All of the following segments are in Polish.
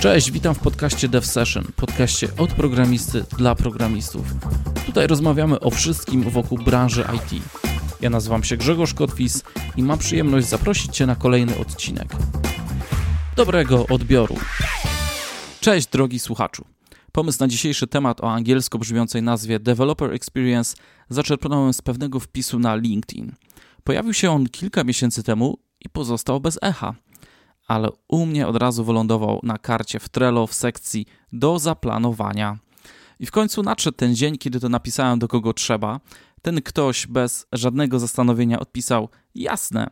Cześć, witam w podcaście Dev Session, podcaście od programisty dla programistów. Tutaj rozmawiamy o wszystkim wokół branży IT. Ja nazywam się Grzegorz Kotwis i mam przyjemność zaprosić Cię na kolejny odcinek. Dobrego odbioru. Cześć, drogi słuchaczu. Pomysł na dzisiejszy temat o angielsko brzmiącej nazwie Developer Experience zaczerpnąłem z pewnego wpisu na LinkedIn. Pojawił się on kilka miesięcy temu i pozostał bez echa ale u mnie od razu wylądował na karcie w Trello w sekcji do zaplanowania. I w końcu nadszedł ten dzień, kiedy to napisałem do kogo trzeba. Ten ktoś bez żadnego zastanowienia odpisał jasne.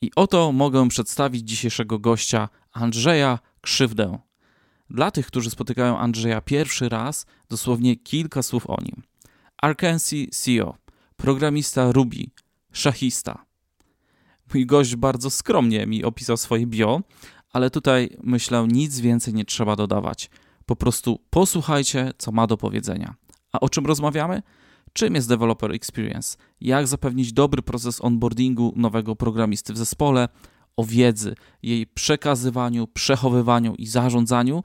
I oto mogę przedstawić dzisiejszego gościa Andrzeja Krzywdę. Dla tych, którzy spotykają Andrzeja pierwszy raz, dosłownie kilka słów o nim. Arkansas CEO, programista Ruby, szachista, Mój gość bardzo skromnie mi opisał swoje bio, ale tutaj myślę, nic więcej nie trzeba dodawać. Po prostu posłuchajcie, co ma do powiedzenia. A o czym rozmawiamy? Czym jest Developer Experience? Jak zapewnić dobry proces onboardingu nowego programisty w zespole? O wiedzy, jej przekazywaniu, przechowywaniu i zarządzaniu,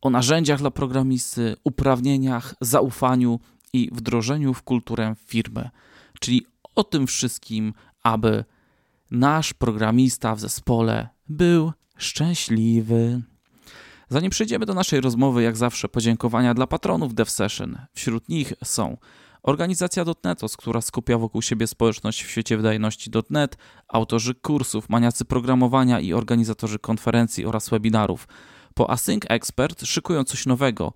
o narzędziach dla programisty, uprawnieniach, zaufaniu i wdrożeniu w kulturę firmy. Czyli o tym wszystkim, aby nasz programista w zespole był szczęśliwy. Zanim przejdziemy do naszej rozmowy, jak zawsze podziękowania dla patronów DevSession. Wśród nich są Organizacja .NETOS, która skupia wokół siebie społeczność w świecie wydajności .NET, autorzy kursów, maniacy programowania i organizatorzy konferencji oraz webinarów. Po Async Expert szykują coś nowego.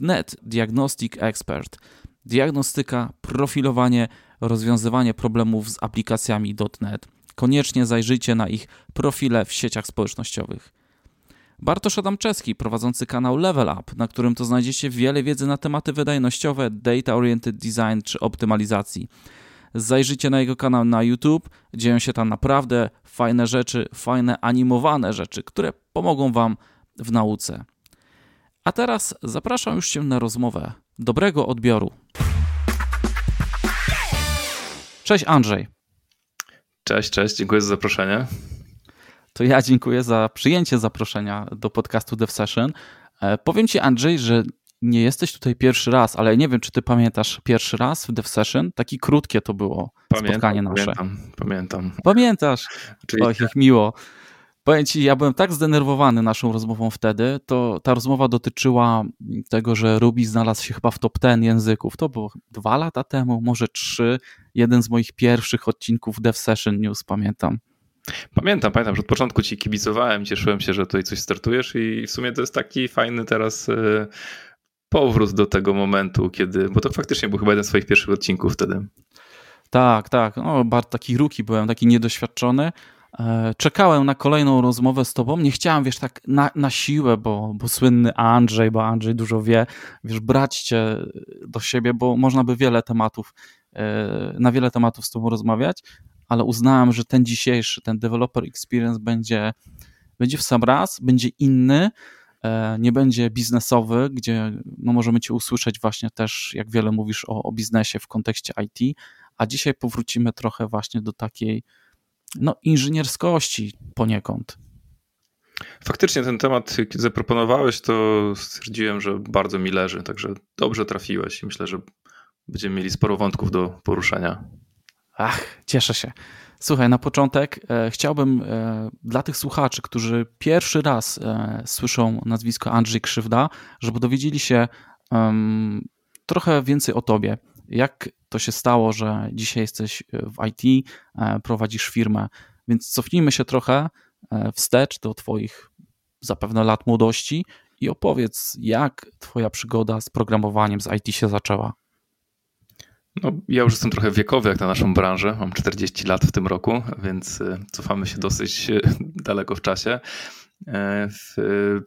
.NET Diagnostic Expert. Diagnostyka, profilowanie, rozwiązywanie problemów z aplikacjami .NET koniecznie zajrzyjcie na ich profile w sieciach społecznościowych. Bartosz Adamczewski, prowadzący kanał Level Up, na którym to znajdziecie wiele wiedzy na tematy wydajnościowe, data-oriented design czy optymalizacji. Zajrzyjcie na jego kanał na YouTube, dzieją się tam naprawdę fajne rzeczy, fajne animowane rzeczy, które pomogą Wam w nauce. A teraz zapraszam już Cię na rozmowę. Dobrego odbioru. Cześć Andrzej. Cześć, cześć, dziękuję za zaproszenie. To ja dziękuję za przyjęcie zaproszenia do podcastu Dev Session. E, powiem Ci, Andrzej, że nie jesteś tutaj pierwszy raz, ale nie wiem, czy Ty pamiętasz pierwszy raz w Dev Session. Taki krótkie to było pamiętam, spotkanie nasze. Pamiętam, pamiętam. Pamiętasz? Oczywiście. Oj, jak miło. Powiem Ci, ja byłem tak zdenerwowany naszą rozmową wtedy, to ta rozmowa dotyczyła tego, że Ruby znalazł się chyba w top 10 języków. To było dwa lata temu, może trzy. Jeden z moich pierwszych odcinków Dev Session News, pamiętam. Pamiętam, pamiętam, że od początku ci kibicowałem, cieszyłem się, że tutaj coś startujesz i w sumie to jest taki fajny teraz e, powrót do tego momentu, kiedy, bo to faktycznie był chyba jeden z swoich pierwszych odcinków wtedy. Tak, tak, no, bardzo taki ruki byłem, taki niedoświadczony, czekałem na kolejną rozmowę z tobą. Nie chciałem, wiesz, tak na, na siłę, bo, bo słynny Andrzej, bo Andrzej dużo wie, wiesz, brać cię do siebie, bo można by wiele tematów, e, na wiele tematów z tobą rozmawiać, ale uznałem, że ten dzisiejszy, ten developer experience będzie, będzie w sam raz, będzie inny, e, nie będzie biznesowy, gdzie no, możemy cię usłyszeć właśnie też, jak wiele mówisz o, o biznesie w kontekście IT, a dzisiaj powrócimy trochę właśnie do takiej no, inżynierskości poniekąd. Faktycznie ten temat, kiedy zaproponowałeś, to stwierdziłem, że bardzo mi leży, także dobrze trafiłeś i myślę, że będziemy mieli sporo wątków do poruszenia. Ach, cieszę się. Słuchaj, na początek e, chciałbym e, dla tych słuchaczy, którzy pierwszy raz e, słyszą nazwisko Andrzej Krzywda, żeby dowiedzieli się trochę więcej o tobie. Jak to się stało, że dzisiaj jesteś e, w IT, e, prowadzisz firmę, więc cofnijmy się trochę e, wstecz do Twoich zapewne lat młodości i opowiedz, jak Twoja przygoda z programowaniem, z IT się zaczęła. No, ja już jestem trochę wiekowy jak na naszą branżę. Mam 40 lat w tym roku, więc cofamy się dosyć daleko w czasie.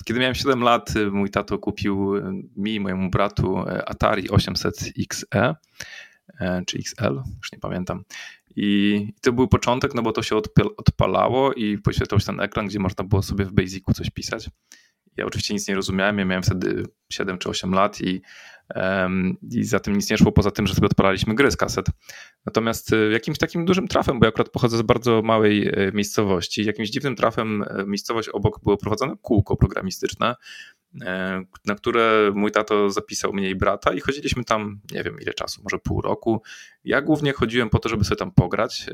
Kiedy miałem 7 lat, mój tato kupił mi i mojemu bratu Atari 800 XE. E, czy XL, już nie pamiętam. I to był początek, no bo to się odpalało i poświetlał się ten ekran, gdzie można było sobie w Basicu coś pisać. Ja oczywiście nic nie rozumiałem, ja miałem wtedy 7 czy 8 lat i i za tym nic nie szło poza tym, że sobie odpalaliśmy gry z kaset. Natomiast e, jakimś takim dużym trafem, bo ja akurat pochodzę z bardzo małej e, miejscowości, jakimś dziwnym trafem e, miejscowość obok było prowadzone kółko programistyczne, na które mój tato zapisał mnie i brata i chodziliśmy tam, nie wiem ile czasu, może pół roku. Ja głównie chodziłem po to, żeby sobie tam pograć,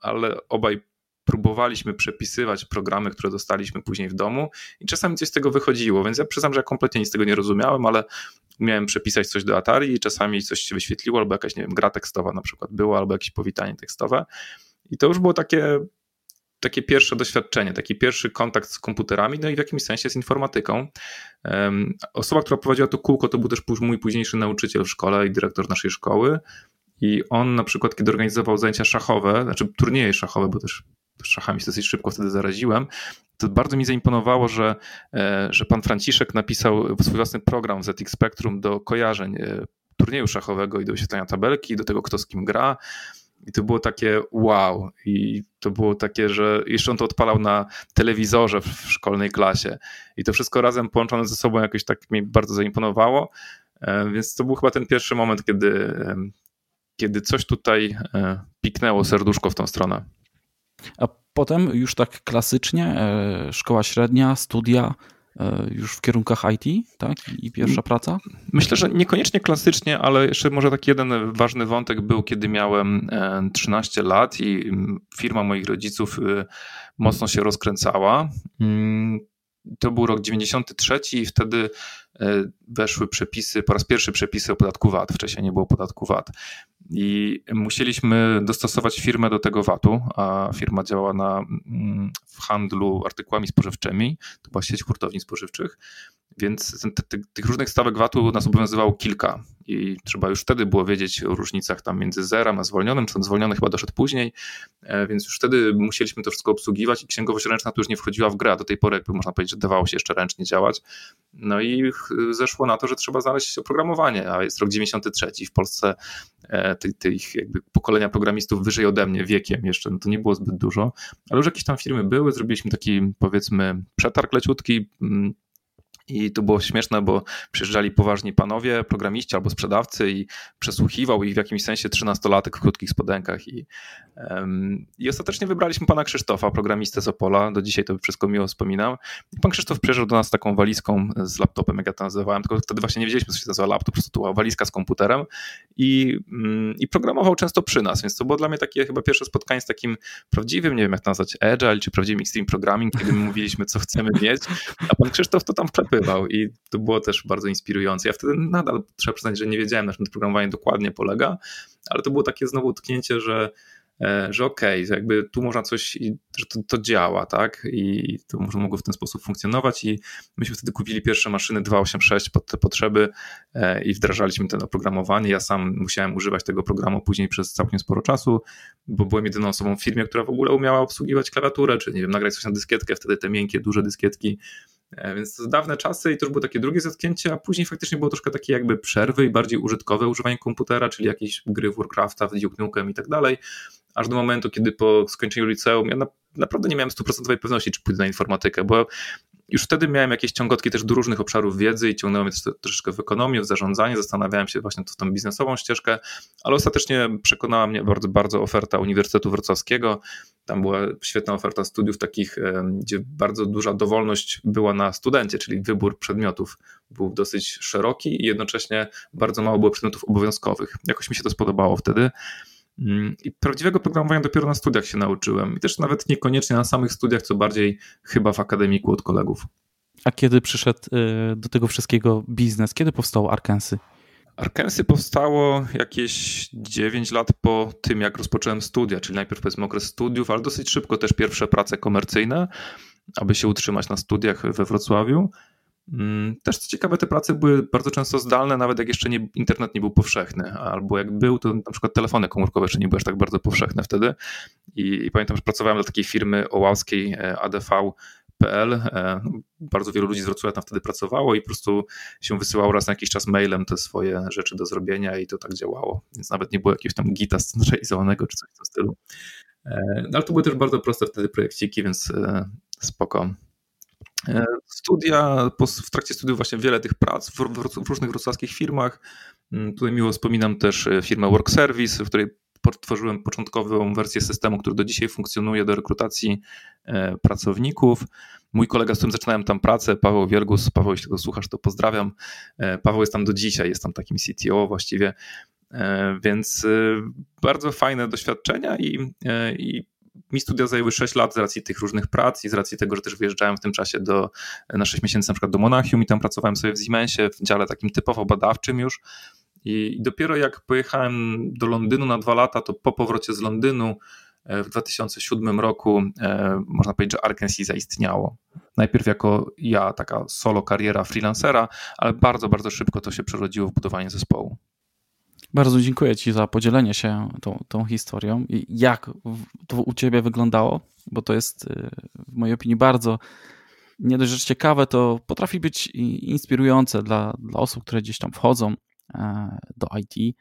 ale obaj próbowaliśmy przepisywać programy, które dostaliśmy później w domu i czasami coś z tego wychodziło, więc ja przyznam, że ja kompletnie nic z tego nie rozumiałem, ale umiałem przepisać coś do Atari i czasami coś się wyświetliło, albo jakaś, nie wiem, gra tekstowa na przykład była, albo jakieś powitanie tekstowe i to już było takie takie pierwsze doświadczenie, taki pierwszy kontakt z komputerami, no i w jakimś sensie z informatyką. Osoba, która prowadziła to kółko, to był też mój późniejszy nauczyciel w szkole i dyrektor naszej szkoły. I on na przykład, kiedy organizował zajęcia szachowe, znaczy turnieje szachowe, bo też szachami się dosyć szybko wtedy zaraziłem, to bardzo mi zaimponowało, że, e, że pan Franciszek napisał swój własny program w ZX Spectrum do kojarzeń e, turnieju szachowego i do wyświetlania tabelki, do tego, kto z kim gra. I to było takie wow. I to było takie, że jeszcze on to odpalał na telewizorze w szkolnej klasie. I to wszystko razem połączone ze sobą jakoś tak mi bardzo zaimponowało. E, więc to był chyba ten pierwszy moment, kiedy, kiedy coś tutaj piknęło serduszko w tą stronę. A potem już tak klasycznie, e, szkoła średnia, studia, e, już w kierunkach IT, tak? I pierwsza praca? Myślę, że niekoniecznie klasycznie, ale jeszcze może taki jeden ważny wątek był, kiedy miałem 13 e, lat i firma moich rodziców mocno się rozkręcała. Mm, to był rok 93 i wtedy weszły przepisy, po raz pierwszy przepisy o podatku VAT. Wcześniej nie było podatku VAT. I musieliśmy dostosować firmę do tego VAT-u, a firma działa na, mm, w handlu artykułami spożywczymi, to była sieć hurtowni spożywczych, więc tych różnych stawek VAT-u nas obowiązywało kilka i trzeba już wtedy było wiedzieć o różnicach tam między zerem a zwolnionym, czy ten zwolniony chyba doszedł później, e, więc już wtedy musieliśmy to wszystko obsługiwać i księgowość ręczna tu już nie wchodziła w grę, do tej pory jakby można powiedzieć, że dawało się jeszcze ręcznie działać. No i zeszło na to, że trzeba znaleźć oprogramowanie, a jest rok 93 w Polsce e, tych, tych jakby pokolenia programistów wyżej ode mnie wiekiem jeszcze, no to nie było zbyt dużo, ale już jakieś tam firmy były, zrobiliśmy taki powiedzmy przetarg leciutki, mm, i to było śmieszne, bo przyjeżdżali poważni panowie, programiści albo sprzedawcy i przesłuchiwał ich w jakimś sensie trzynastolatek w krótkich spodenkach. I, um, I ostatecznie wybraliśmy pana Krzysztofa, programistę z Opola. Do dzisiaj to wszystko miło wspominam. I pan Krzysztof przyjeżdżał do nas taką walizką z laptopem, jak ja to nazywałem, tylko wtedy właśnie nie wiedzieliśmy, co się nazywa laptop, po prostu to była walizka z komputerem i, um, i programował często przy nas, więc to było dla mnie takie chyba pierwsze spotkanie z takim prawdziwym, nie wiem jak to nazwać, agile, czy prawdziwym extreme programming, kiedy my mówiliśmy, co chcemy mieć, a pan Krzysztof to tam wklepy i to było też bardzo inspirujące. Ja wtedy nadal trzeba przyznać, że nie wiedziałem, na czym to programowanie dokładnie polega, ale to było takie znowu tknięcie, że e, że okej, okay, jakby tu można coś, że to, to, działa, tak? I to może mogło w ten sposób funkcjonować. I myśmy wtedy kupili pierwsze maszyny 286 pod te potrzeby e, i wdrażaliśmy ten oprogramowanie. Ja sam musiałem używać tego programu później przez całkiem sporo czasu, bo byłem jedyną osobą w firmie, która w ogóle umiała obsługiwać klawiaturę, czy nie wiem, nagrać coś na dyskietkę, wtedy te miękkie, duże dyskietki więc to dawne czasy i to już było takie drugie zetknięcie, a później faktycznie było troszkę takie jakby przerwy i bardziej użytkowe używanie komputera, czyli jakieś gry w Warcrafta, w Duke Nukem i tak dalej, aż do momentu, kiedy po skończeniu liceum ja na, naprawdę nie miałem stuprocentowej pewności, czy pójdę na informatykę, bo już wtedy miałem jakieś ciągotki też do różnych obszarów wiedzy i ciągnęło mnie też troszeczkę w ekonomię, w zarządzanie, zastanawiałem się właśnie w tą biznesową ścieżkę, ale ostatecznie przekonała mnie bardzo, bardzo oferta Uniwersytetu Wrocławskiego. Tam była świetna oferta studiów takich, gdzie bardzo duża dowolność była na studencie, czyli wybór przedmiotów był dosyć szeroki i jednocześnie bardzo mało było przedmiotów obowiązkowych. Jakoś mi się to spodobało wtedy. Mm, I prawdziwego programowania dopiero na studiach się nauczyłem. I też nawet niekoniecznie na samych studiach, co bardziej chyba w akademiku od kolegów. A kiedy przyszedł y, do tego wszystkiego biznes? Kiedy powstało Arkensy? Arkensy powstało jakieś 9 lat po tym, jak rozpocząłem studia, czyli najpierw powiedzmy okres studiów, ale dosyć szybko też pierwsze prace komercyjne, aby się utrzymać na studiach we Wrocławiu. Mm, też co ciekawe, te prace były bardzo często zdalne, nawet jak jeszcze nie, internet nie był powszechny, albo jak był, to na przykład telefony komórkowe jeszcze nie były aż tak bardzo powszechne wtedy. I, i pamiętam, że pracowałem dla takiej firmy oławskiej e, ADV.pl. E, no, bardzo wielu ludzi z Wrocławia tam wtedy pracowało i po prostu się wysyłało raz na jakiś czas mailem te swoje rzeczy do zrobienia i to tak działało. Więc nawet nie było jakiegoś tam gita scentralizowanego czy coś w tym stylu. E, no, ale to były też bardzo proste wtedy projekciki, więc spoko. Studia, w trakcie studiów właśnie wiele tych prac w, różnych wrocławskich firmach. Mm, tutaj miło wspominam też firmę Work Service, w której tworzyłem początkową wersję systemu, który do dzisiaj funkcjonuje do rekrutacji pracowników. Mój kolega, z którym zaczynałem tam pracę, Paweł Wielgus, Paweł, jeśli tego słuchasz, to pozdrawiam. E, Paweł jest tam do dzisiaj, jest tam takim CTO właściwie, e, więc e, bardzo fajne doświadczenia i, i mi studia zajęły 6 lat z racji tych różnych prac i z racji tego, że też wyjeżdżałem w tym czasie do, na 6 miesięcy na przykład do Monachium i tam pracowałem sobie w Siemensie w dziale takim typowo badawczym już. I, dopiero jak pojechałem do Londynu na dwa lata, to po powrocie z Londynu w 2007 roku e, można powiedzieć, że Arkansas zaistniało. Najpierw jako ja, taka solo kariera freelancera, ale bardzo, bardzo szybko to się przerodziło w budowanie zespołu. Bardzo dziękuję Ci za podzielenie się tą, tą historią i jak to u Ciebie wyglądało, bo to jest e, w mojej opinii bardzo nie dość, ciekawe, to potrafi być inspirujące dla, dla osób, które gdzieś tam wchodzą e, do IT,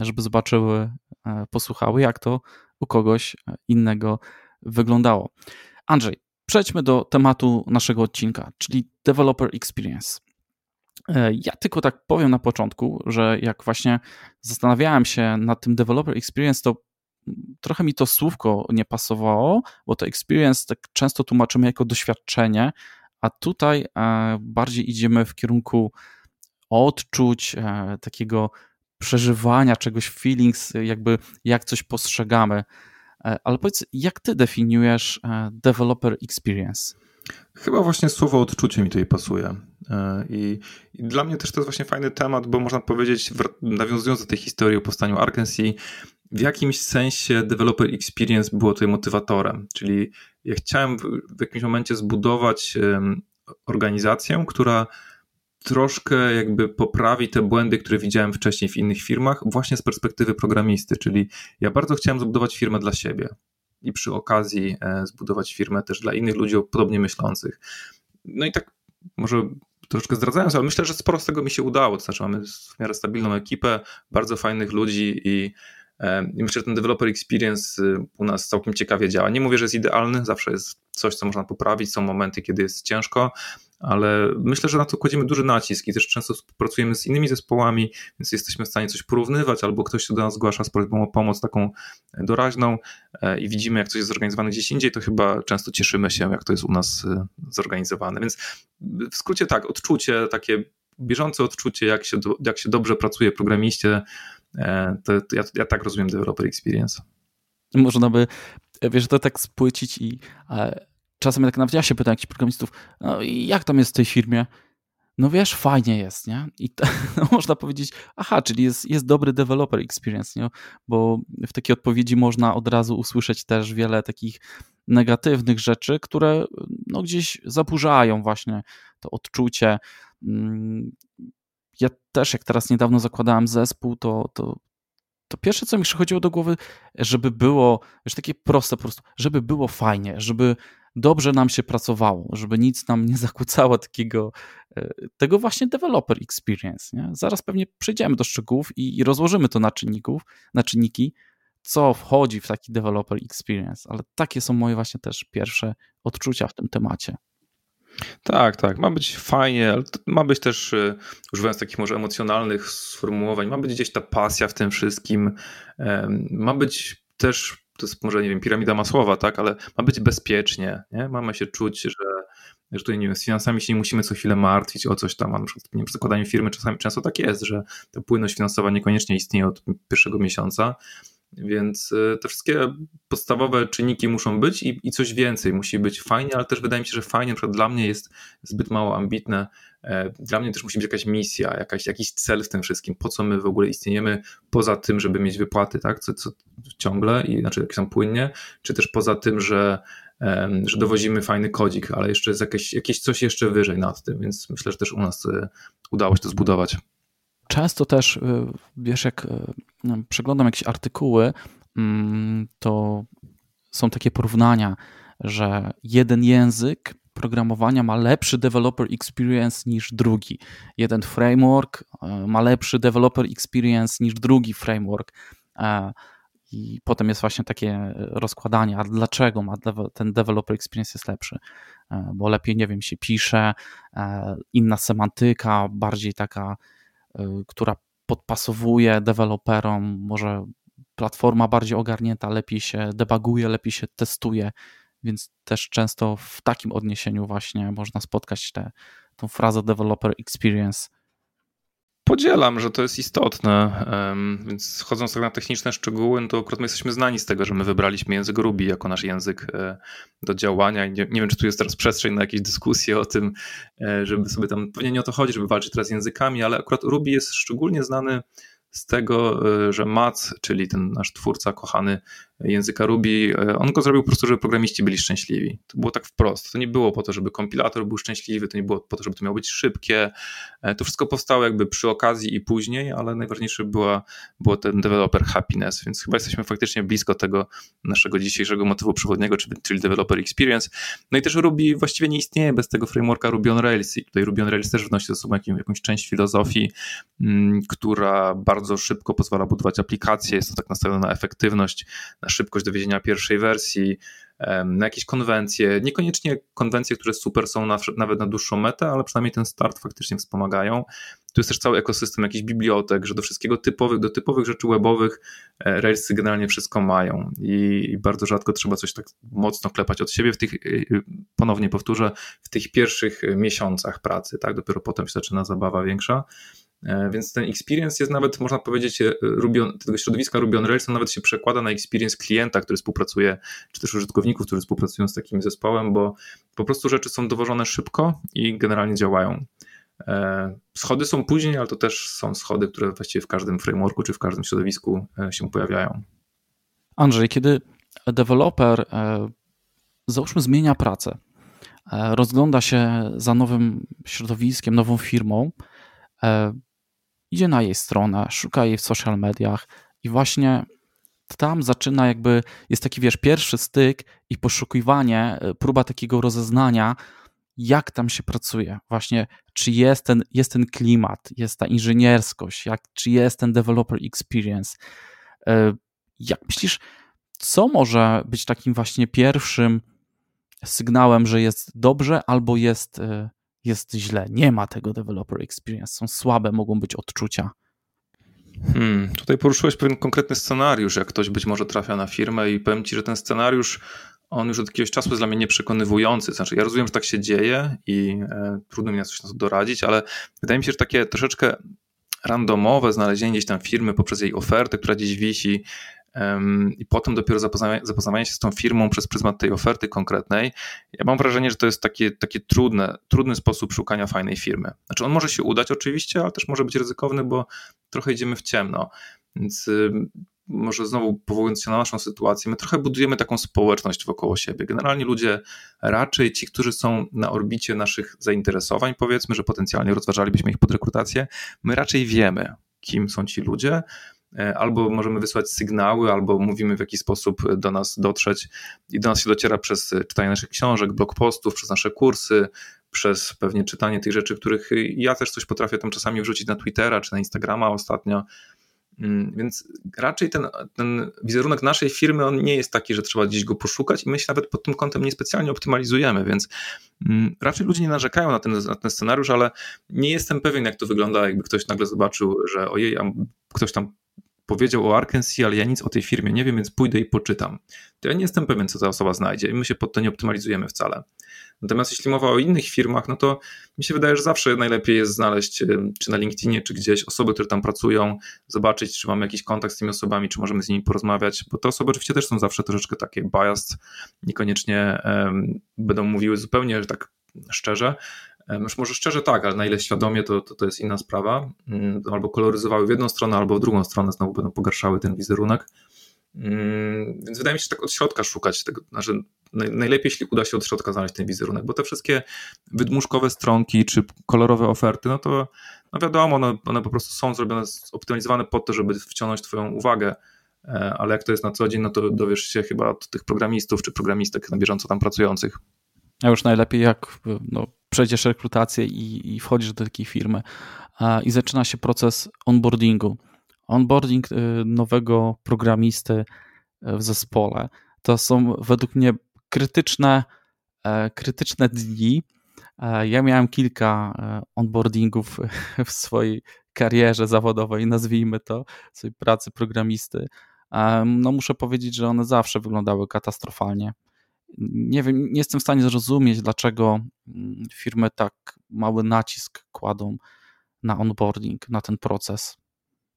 żeby zobaczyły, posłuchały, jak to u kogoś e, innego wyglądało. Andrzej, przejdźmy do tematu naszego odcinka, czyli Developer Experience. E, ja tylko tak powiem na początku, że jak właśnie zastanawiałem się nad tym Developer Experience, to trochę mi to słówko nie pasowało, bo to experience tak często tłumaczymy jako doświadczenie, a tutaj e, bardziej idziemy w kierunku odczuć, takiego przeżywania czegoś, feelings, jakby jak coś postrzegamy. E, ale powiedz, jak ty definiujesz e, developer experience? Chyba właśnie słowo odczucie mi tutaj pasuje. E, I, I, dla mnie też to jest właśnie fajny temat, bo można powiedzieć, nawiązując do tej historii o powstaniu Arkansas, w jakimś sensie developer experience było tutaj motywatorem. Czyli ja chciałem w, w jakimś momencie zbudować um, organizację, która troszkę jakby poprawi te błędy, które widziałem wcześniej w innych firmach, właśnie z perspektywy programisty, czyli ja bardzo chciałem zbudować firmę dla siebie i przy okazji e, zbudować firmę też dla innych ludzi podobnie myślących. No i tak może troszkę zdradzając, ale myślę, że sporo z tego mi się udało, to znaczy mamy w miarę stabilną ekipę, bardzo fajnych ludzi i e, i myślę, że ten developer experience y, u nas całkiem ciekawie działa. Nie mówię, że jest idealny, zawsze jest coś, co można poprawić, są momenty, kiedy jest ciężko, ale myślę, że na to kładziemy duży nacisk i też często współpracujemy z innymi zespołami, więc jesteśmy w stanie coś porównywać, albo ktoś się do nas zgłasza z prośbą o pomoc taką doraźną e, i widzimy, jak coś jest zorganizowane gdzieś indziej, to chyba często cieszymy się, jak to jest u nas e, zorganizowane. Więc w skrócie tak, odczucie, takie bieżące odczucie, jak się, jak się dobrze pracuje programiście, e, to ja, ja tak rozumiem developer experience. Można by, wiesz, to tak spłycić i czasem jak nawet ja się pytam jakichś programistów, no jak tam jest w tej firmie? No wiesz, fajnie jest, nie? I to, no, można powiedzieć, aha, czyli jest, jest dobry developer experience, nie? Bo w takiej odpowiedzi można od razu usłyszeć też wiele takich negatywnych rzeczy, które no, gdzieś zaburzają właśnie to odczucie. Mm, ja też, jak teraz niedawno zakładałem zespół, to, to, to pierwsze, co mi przychodziło do głowy, żeby było, już takie proste po prostu, żeby było fajnie, żeby dobrze nam się pracowało, żeby nic nam nie zakłócało takiego, e, tego właśnie developer experience. Nie? Zaraz pewnie przejdziemy do szczegółów i, rozłożymy to na czynników, na czynniki, co wchodzi w taki developer experience, ale takie są moje właśnie też pierwsze odczucia w tym temacie. Tak, tak. Ma być fajnie, ale ma być też, e, używając takich może emocjonalnych sformułowań, ma być gdzieś ta pasja w tym wszystkim. Ma być też to jest może, nie wiem, piramida masłowa, tak, ale ma być bezpiecznie, nie? Mamy się czuć, że, że tutaj, nie wiem, z finansami się nie musimy co chwilę martwić o coś tam, a na przykład nie wiem, przy zakładaniu firmy czasami, często tak jest, że ta płynność finansowa niekoniecznie istnieje od pierwszego miesiąca, więc y, te wszystkie podstawowe czynniki muszą być i, i coś więcej musi być fajnie, ale też wydaje mi się, że fajnie, na przykład dla mnie jest zbyt mało ambitne. E, dla mnie też musi być jakaś misja, jakaś, jakiś cel w tym wszystkim, po co my w ogóle istniejemy, poza tym, żeby mieć wypłaty, tak, co, co ciągle, i znaczy jakieś tam płynnie, czy też poza tym, że że dowozimy fajny kodzik, ale jeszcze jest jakieś, jakieś coś jeszcze wyżej nad tym, więc myślę, że też u nas y, udało się to zbudować. Często też, y, wiesz, jak y, przeglądam jakieś artykuły, mm, to są takie porównania, że jeden język programowania ma lepszy developer experience niż drugi. Jeden framework y, ma lepszy developer experience niż drugi framework. I potem jest właśnie takie rozkładanie, a dlaczego ma ten developer experience jest lepszy. bo lepiej, nie wiem, się pisze, inna semantyka, bardziej taka, która podpasowuje deweloperom, może platforma bardziej ogarnięta, lepiej się debuguje, lepiej się testuje, więc też często w takim odniesieniu właśnie można spotkać tę frazę developer experience. Podzielam, że to jest istotne, więc chodząc tak na techniczne szczegóły, no to akurat my jesteśmy znani z tego, że my wybraliśmy język Ruby jako nasz język e, do działania. Nie, nie wiem, czy tu jest teraz przestrzeń na jakieś dyskusje o tym, e, żeby sobie tam, pewnie nie o to chodzi, żeby walczyć teraz językami, ale akurat Ruby jest szczególnie znany z tego, e, że Mac, czyli ten nasz twórca kochany języka Ruby, e, on go zrobił po prostu, żeby programiści byli szczęśliwi. To było tak wprost. To nie było po to, żeby kompilator był szczęśliwy, to nie było po to, żeby to miało być szybkie. E, to wszystko powstało jakby przy okazji i później, ale najważniejsze była, było ten developer happiness, więc chyba jesteśmy faktycznie blisko tego naszego dzisiejszego motywu przewodniego, czyli developer experience. No i też Ruby właściwie nie istnieje bez tego frameworka Ruby on Rails i tutaj Ruby on Rails też wnosi ze sobą jakąś część filozofii, mm, która bardzo szybko pozwala budować aplikacje, jest to tak nastawione na efektywność, na szybkość dowiezienia pierwszej wersji, na jakieś konwencje, niekoniecznie konwencje, które super są na, nawet na dłuższą metę, ale przynajmniej ten start faktycznie wspomagają. Tu jest też cały ekosystem jakichś bibliotek, że do wszystkiego typowych, do typowych rzeczy webowych e, Railsy generalnie wszystko mają i, bardzo rzadko trzeba coś tak mocno klepać od siebie w tych, e, ponownie powtórzę, w tych pierwszych miesiącach pracy, tak, dopiero potem się zaczyna zabawa większa. E, więc ten experience jest nawet, można powiedzieć, e, Ruby tego środowiska Ruby on Rails nawet się przekłada na experience klienta, który współpracuje, czy też użytkowników, którzy współpracują z takim zespołem, bo po prostu rzeczy są dowożone szybko i generalnie działają. E, schody są później, ale to też są schody, które właściwie w każdym frameworku czy w każdym środowisku się pojawiają. Andrzej, kiedy deweloper, załóżmy, zmienia pracę, rozgląda się za nowym środowiskiem, nową firmą, idzie na jej stronę, szuka jej w social mediach i właśnie tam zaczyna jakby, jest taki wiesz, pierwszy styk i poszukiwanie, e, próba takiego rozeznania, jak tam się pracuje, właśnie czy jest ten, jest ten klimat, jest ta inżynierskość, jak, czy jest ten developer experience. E, jak myślisz, co może być takim właśnie pierwszym sygnałem, że jest dobrze albo jest e, jest źle, nie ma tego developer experience, są słabe, mogą być odczucia. Hmm, tutaj poruszyłeś pewien konkretny scenariusz, jak ktoś być może trafia na firmę i powiem ci, że ten scenariusz on już od jakiegoś czasu jest dla mnie nieprzekonywujący. Znaczy, ja rozumiem, że tak się dzieje i e, trudno mi na coś na to doradzić, ale wydaje mi się, że takie troszeczkę randomowe znalezienie gdzieś tam firmy poprzez jej ofertę, która gdzieś wisi, i potem dopiero zapoznawanie, zapoznawanie się z tą firmą przez pryzmat tej oferty konkretnej. Ja mam wrażenie, że to jest takie, takie trudne, trudny sposób szukania fajnej firmy. Znaczy on może się udać oczywiście, ale też może być ryzykowny, bo trochę idziemy w ciemno. Więc może znowu powołując się na naszą sytuację, my trochę budujemy taką społeczność wokoło siebie. Generalnie ludzie, raczej ci, którzy są na orbicie naszych zainteresowań, powiedzmy, że potencjalnie rozważalibyśmy ich pod rekrutację, my raczej wiemy, kim są ci ludzie, albo możemy wysłać sygnały, albo mówimy w jaki sposób do nas dotrzeć i do nas się dociera przez czytanie naszych książek, blog postów, przez nasze kursy, przez pewnie czytanie tych rzeczy, których ja też coś potrafię tam czasami wrzucić na Twittera czy na Instagrama ostatnio. Mm, więc raczej ten, ten wizerunek naszej firmy on nie jest taki, że trzeba gdzieś go poszukać i my się nawet pod tym kątem niespecjalnie optymalizujemy, więc mm, raczej ludzie nie narzekają na ten, na ten scenariusz, ale nie jestem pewien, jak to wygląda, jakby ktoś nagle zobaczył, że ojej, ktoś tam powiedział o Arkansas, ale ja nic o tej firmie nie wiem, więc pójdę i poczytam. To ja nie jestem pewien, co ta osoba znajdzie i my się pod to nie optymalizujemy wcale. Natomiast jeśli mowa o innych firmach, no to mi się wydaje, że zawsze najlepiej jest znaleźć czy na LinkedInie, czy gdzieś osoby, które tam pracują, zobaczyć, czy mamy jakiś kontakt z tymi osobami, czy możemy z nimi porozmawiać, bo te osoby oczywiście też są zawsze troszeczkę takie biased, niekoniecznie um, będą mówiły zupełnie tak szczerze, już może szczerze tak, ale na ile świadomie, to, to, to jest inna sprawa. Mm, albo koloryzowały w jedną stronę, albo w drugą stronę, znowu będą pogarszały ten wizerunek. Mm, więc wydaje mi się, że tak od środka szukać tego, znaczy najlepiej, jeśli uda się od środka znaleźć ten wizerunek, bo te wszystkie wydmuszkowe stronki czy kolorowe oferty, no to no wiadomo, one, one po prostu są zrobione, optymalizowane po to, żeby wciągnąć Twoją uwagę, e, ale jak to jest na co dzień, no to dowiesz się chyba od tych programistów czy programistek na bieżąco tam pracujących. A już najlepiej, jak no, przejdziesz rekrutację i, i wchodzisz do takiej firmy i zaczyna się proces onboardingu. Onboarding y, nowego programisty y, w zespole to są według mnie krytyczne krytyczne dni. Ja miałem kilka onboardingów w swojej karierze zawodowej, nazwijmy to, swojej pracy programisty. No muszę powiedzieć, że one zawsze wyglądały katastrofalnie. Nie wiem, nie jestem w stanie zrozumieć, dlaczego mm, firmy tak mały nacisk kładą na onboarding, na ten proces.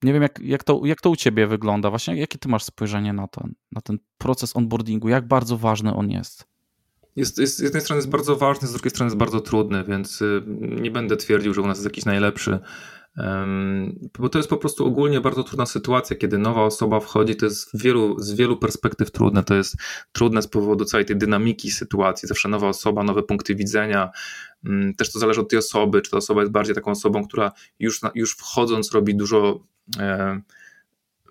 Nie wiem, jak, jak, to, jak to u ciebie wygląda. Właśnie jakie ty masz spojrzenie na, to, na ten proces onboardingu? Jak bardzo ważny on jest? Jest, jest, z jednej strony jest bardzo ważny, z drugiej strony jest bardzo trudny, więc y, nie będę twierdził, że u nas jest jakiś najlepszy. Bo to jest po prostu ogólnie bardzo trudna sytuacja, kiedy nowa osoba wchodzi, to jest wielu, z wielu perspektyw trudne. To jest trudne z powodu całej tej dynamiki sytuacji. Zawsze nowa osoba, nowe punkty widzenia. Mm, też to zależy od tej osoby, czy ta osoba jest bardziej taką osobą, która już, już wchodząc robi dużo e,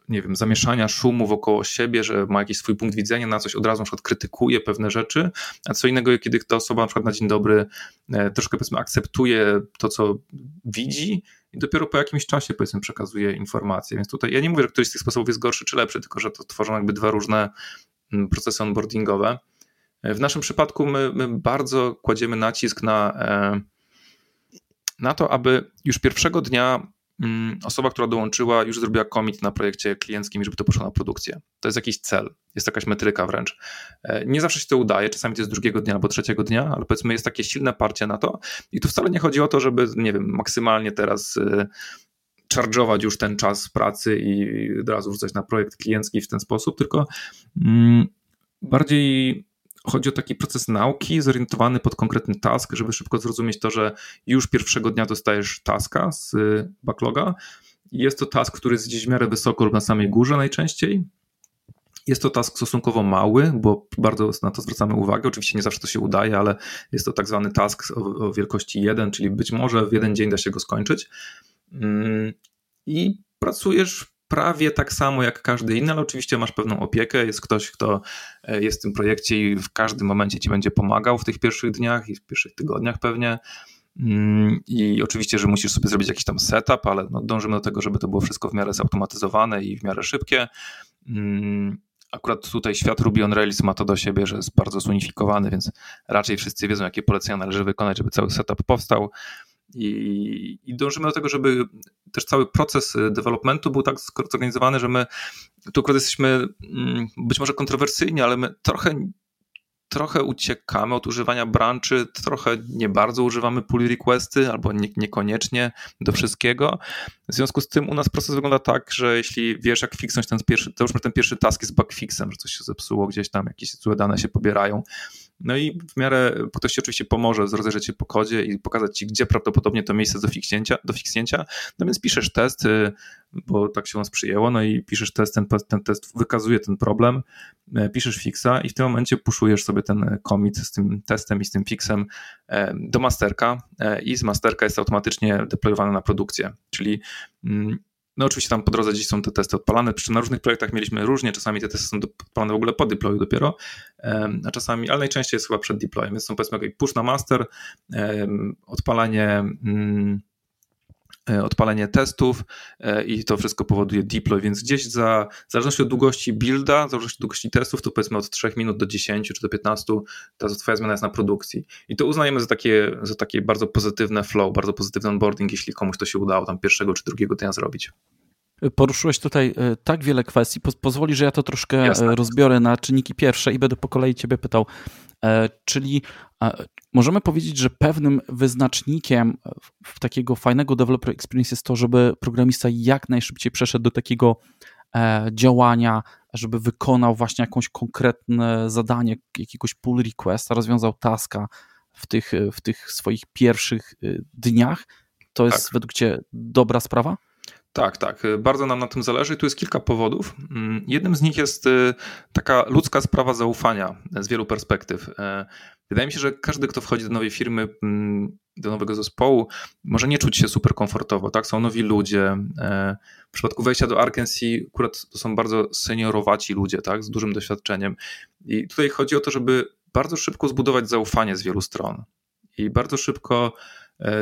nie wiem, zamieszania, szumu wokoło siebie, że ma jakiś swój punkt widzenia, na coś od razu na przykład krytykuje pewne rzeczy, a co innego, kiedy ta osoba na przykład na dzień dobry e, troszkę powiedzmy akceptuje to, co widzi i dopiero po jakimś czasie powiedzmy przekazuje informacje. Więc tutaj ja nie mówię, że któryś z tych sposobów jest gorszy czy lepszy, tylko że to tworzą jakby dwa różne mm, procesy onboardingowe. E, w naszym przypadku my, my bardzo kładziemy nacisk na, e, na to, aby już pierwszego dnia osoba, która dołączyła, już zrobiła commit na projekcie klienckim, żeby to poszło na produkcję. To jest jakiś cel, jest jakaś metryka wręcz. E, nie zawsze się to udaje, czasami to jest drugiego dnia albo trzeciego dnia, ale powiedzmy jest takie silne parcie na to i tu wcale nie chodzi o to, żeby, nie wiem, maksymalnie teraz charge'ować już ten czas pracy i od razu rzucać na projekt kliencki w ten sposób, tylko mm, bardziej chodzi o taki proces nauki zorientowany pod konkretny task, żeby szybko zrozumieć to, że już pierwszego dnia dostajesz taska z backloga. Jest to task, który jest gdzieś w miarę wysoko lub na samej górze najczęściej. Jest to task stosunkowo mały, bo bardzo na to zwracamy uwagę. Oczywiście nie zawsze to się udaje, ale jest to tak zwany task o, o wielkości 1, czyli być może w jeden dzień da się go skończyć. Mm, I pracujesz prawie tak samo jak każdy inny, ale oczywiście masz pewną opiekę. Jest ktoś, kto e, jest w tym projekcie i w każdym momencie ci będzie pomagał w tych pierwszych dniach i w pierwszych tygodniach pewnie. Mm, I oczywiście, że musisz sobie zrobić jakiś tam setup, ale no dążymy do tego, żeby to było wszystko w miarę zautomatyzowane i w miarę szybkie. Mm, akurat tutaj świat Ruby on Rails ma to do siebie, że jest bardzo zunifikowany, więc raczej wszyscy wiedzą, jakie polecenia należy wykonać, żeby cały setup powstał. I, I dążymy do tego, żeby też cały proces y, developmentu był tak zorganizowany, że my tu akurat jesteśmy mm, być może kontrowersyjni, ale my trochę trochę uciekamy od używania branchy, trochę nie bardzo używamy pull requesty albo nie, niekoniecznie do wszystkiego. W związku z tym u nas proces wygląda tak, że jeśli wiesz jak fixnąć ten pierwszy, już ten pierwszy task jest bugfixem, że coś się zepsuło gdzieś tam, jakieś złe dane się pobierają, no i w miarę ktoś ci oczywiście pomoże rozejrzeć się po kodzie i pokazać ci, gdzie prawdopodobnie to miejsce do fiksnięcia, do fiksnięcia. No więc piszesz test, y, bo tak się nas przyjęło, no i piszesz test, ten, ten test wykazuje ten problem, y, piszesz fixa i w tym momencie puszujesz sobie ten commit z tym testem i z tym fixem y, do masterka i z masterka jest automatycznie deployowane na produkcję, czyli mm, no oczywiście tam po drodze gdzieś są te testy odpalane, przy czym na różnych projektach mieliśmy różnie, czasami te testy są odpalane w ogóle po deployu dopiero, a czasami, ale najczęściej jest chyba przed deployem, więc są powiedzmy push na master, odpalanie mm, odpalenie testów e, i to wszystko powoduje deploy, więc gdzieś za, w zależności od długości builda, w zależności od długości testów, to powiedzmy od 3 minut do 10 czy do 15, ta twoja zmiana jest na produkcji. I to uznajemy za takie, za takie bardzo pozytywne flow, bardzo pozytywny onboarding, jeśli komuś to się udało tam pierwszego czy drugiego dnia zrobić. Poruszyłeś tutaj e, tak wiele kwestii. Pozwoli, że ja to troszkę Jasne. rozbiorę na czynniki pierwsze i będę po kolei Ciebie pytał. Czyli możemy powiedzieć, że pewnym wyznacznikiem takiego fajnego developer experience jest to, żeby programista jak najszybciej przeszedł do takiego e, działania, żeby wykonał właśnie jakieś konkretne zadanie, jakiegoś pull requesta, rozwiązał taska w tych, w tych swoich pierwszych y, dniach. To jest tak. według Ciebie dobra sprawa? Tak, tak. Bardzo nam na tym zależy. Tu jest kilka powodów. Mm, jednym z nich jest y, taka ludzka sprawa zaufania z wielu perspektyw. E, wydaje mi się, że każdy, kto wchodzi do nowej firmy, mm, do nowego zespołu, może nie czuć się super komfortowo. Tak? Są nowi ludzie. E, w przypadku wejścia do Arkansas akurat to są bardzo seniorowaci ludzie, tak? z dużym doświadczeniem. I tutaj chodzi o to, żeby bardzo szybko zbudować zaufanie z wielu stron. I bardzo szybko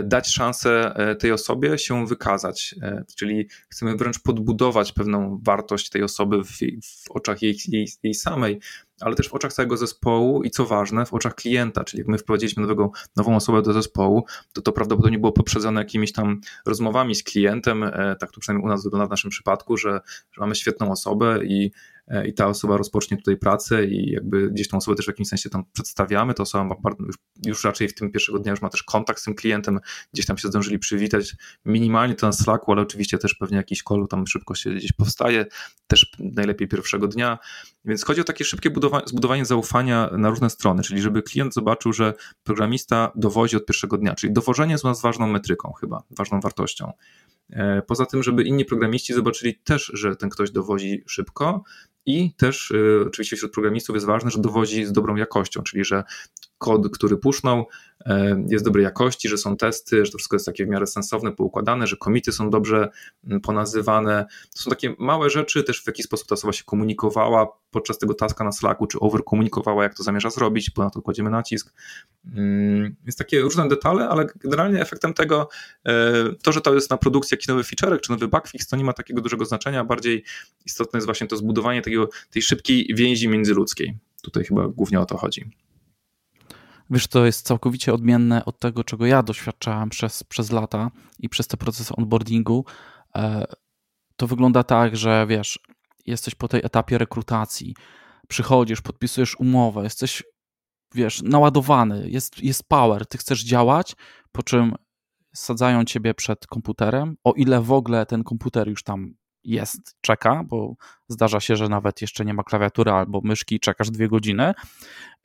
dać szansę e, tej osobie się wykazać, czyli chcemy wręcz podbudować pewną wartość tej osoby w, w oczach jej, jej, jej samej, ale też w oczach całego zespołu i co ważne, w oczach klienta, czyli jak my wprowadziliśmy nowego, nową osobę do zespołu, to to prawdopodobnie było poprzedzone jakimiś tam rozmowami z klientem, tak tu przynajmniej u nas wygląda w naszym przypadku, że, że mamy świetną osobę i E, i ta osoba rozpocznie tutaj pracę i jakby gdzieś tą osobę też w jakimś sensie tam przedstawiamy, to osoba ma już, już raczej w tym pierwszego dnia już ma też kontakt z tym klientem, gdzieś tam się zdążyli przywitać, minimalnie to na Slacku, ale oczywiście też pewnie jakiś call tam szybko się gdzieś powstaje, też najlepiej pierwszego dnia, więc chodzi o takie szybkie budowanie, zbudowanie zaufania na różne strony, czyli żeby klient zobaczył, że programista dowozi od pierwszego dnia, czyli dowożenie jest u nas ważną metryką chyba, ważną wartością. E, poza tym, żeby inni programiści zobaczyli też, że ten ktoś dowozi szybko, i też y, oczywiście wśród programistów jest ważne, że dowozi z dobrą jakością, czyli że kod, który pusznął, e, jest dobrej jakości, że są testy, że to wszystko jest takie w miarę sensowne, poukładane, że komity są dobrze mm, ponazywane. To są takie małe rzeczy, też w jaki sposób ta osoba się komunikowała podczas tego taska na Slacku, czy overkomunikowała, jak to zamierza zrobić, bo na to kładziemy nacisk. Mm, jest takie różne detale, ale generalnie efektem tego, e, to, że to jest na produkcji jakiś nowy feature, czy nowy bugfix, to nie ma takiego dużego znaczenia. Bardziej istotne jest właśnie to zbudowanie takiego, tej szybkiej więzi międzyludzkiej. Tutaj chyba głównie o to chodzi. Wiesz, to jest całkowicie odmienne od tego, czego ja doświadczałem przez, przez lata i przez te procesy onboardingu. E, to wygląda tak, że wiesz, jesteś po tej etapie rekrutacji, przychodzisz, podpisujesz umowę, jesteś, wiesz, naładowany, jest, jest power, ty chcesz działać, po czym sadzają ciebie przed komputerem, o ile w ogóle ten komputer już tam jest, czeka, bo zdarza się, że nawet jeszcze nie ma klawiatury albo myszki, czekasz dwie godziny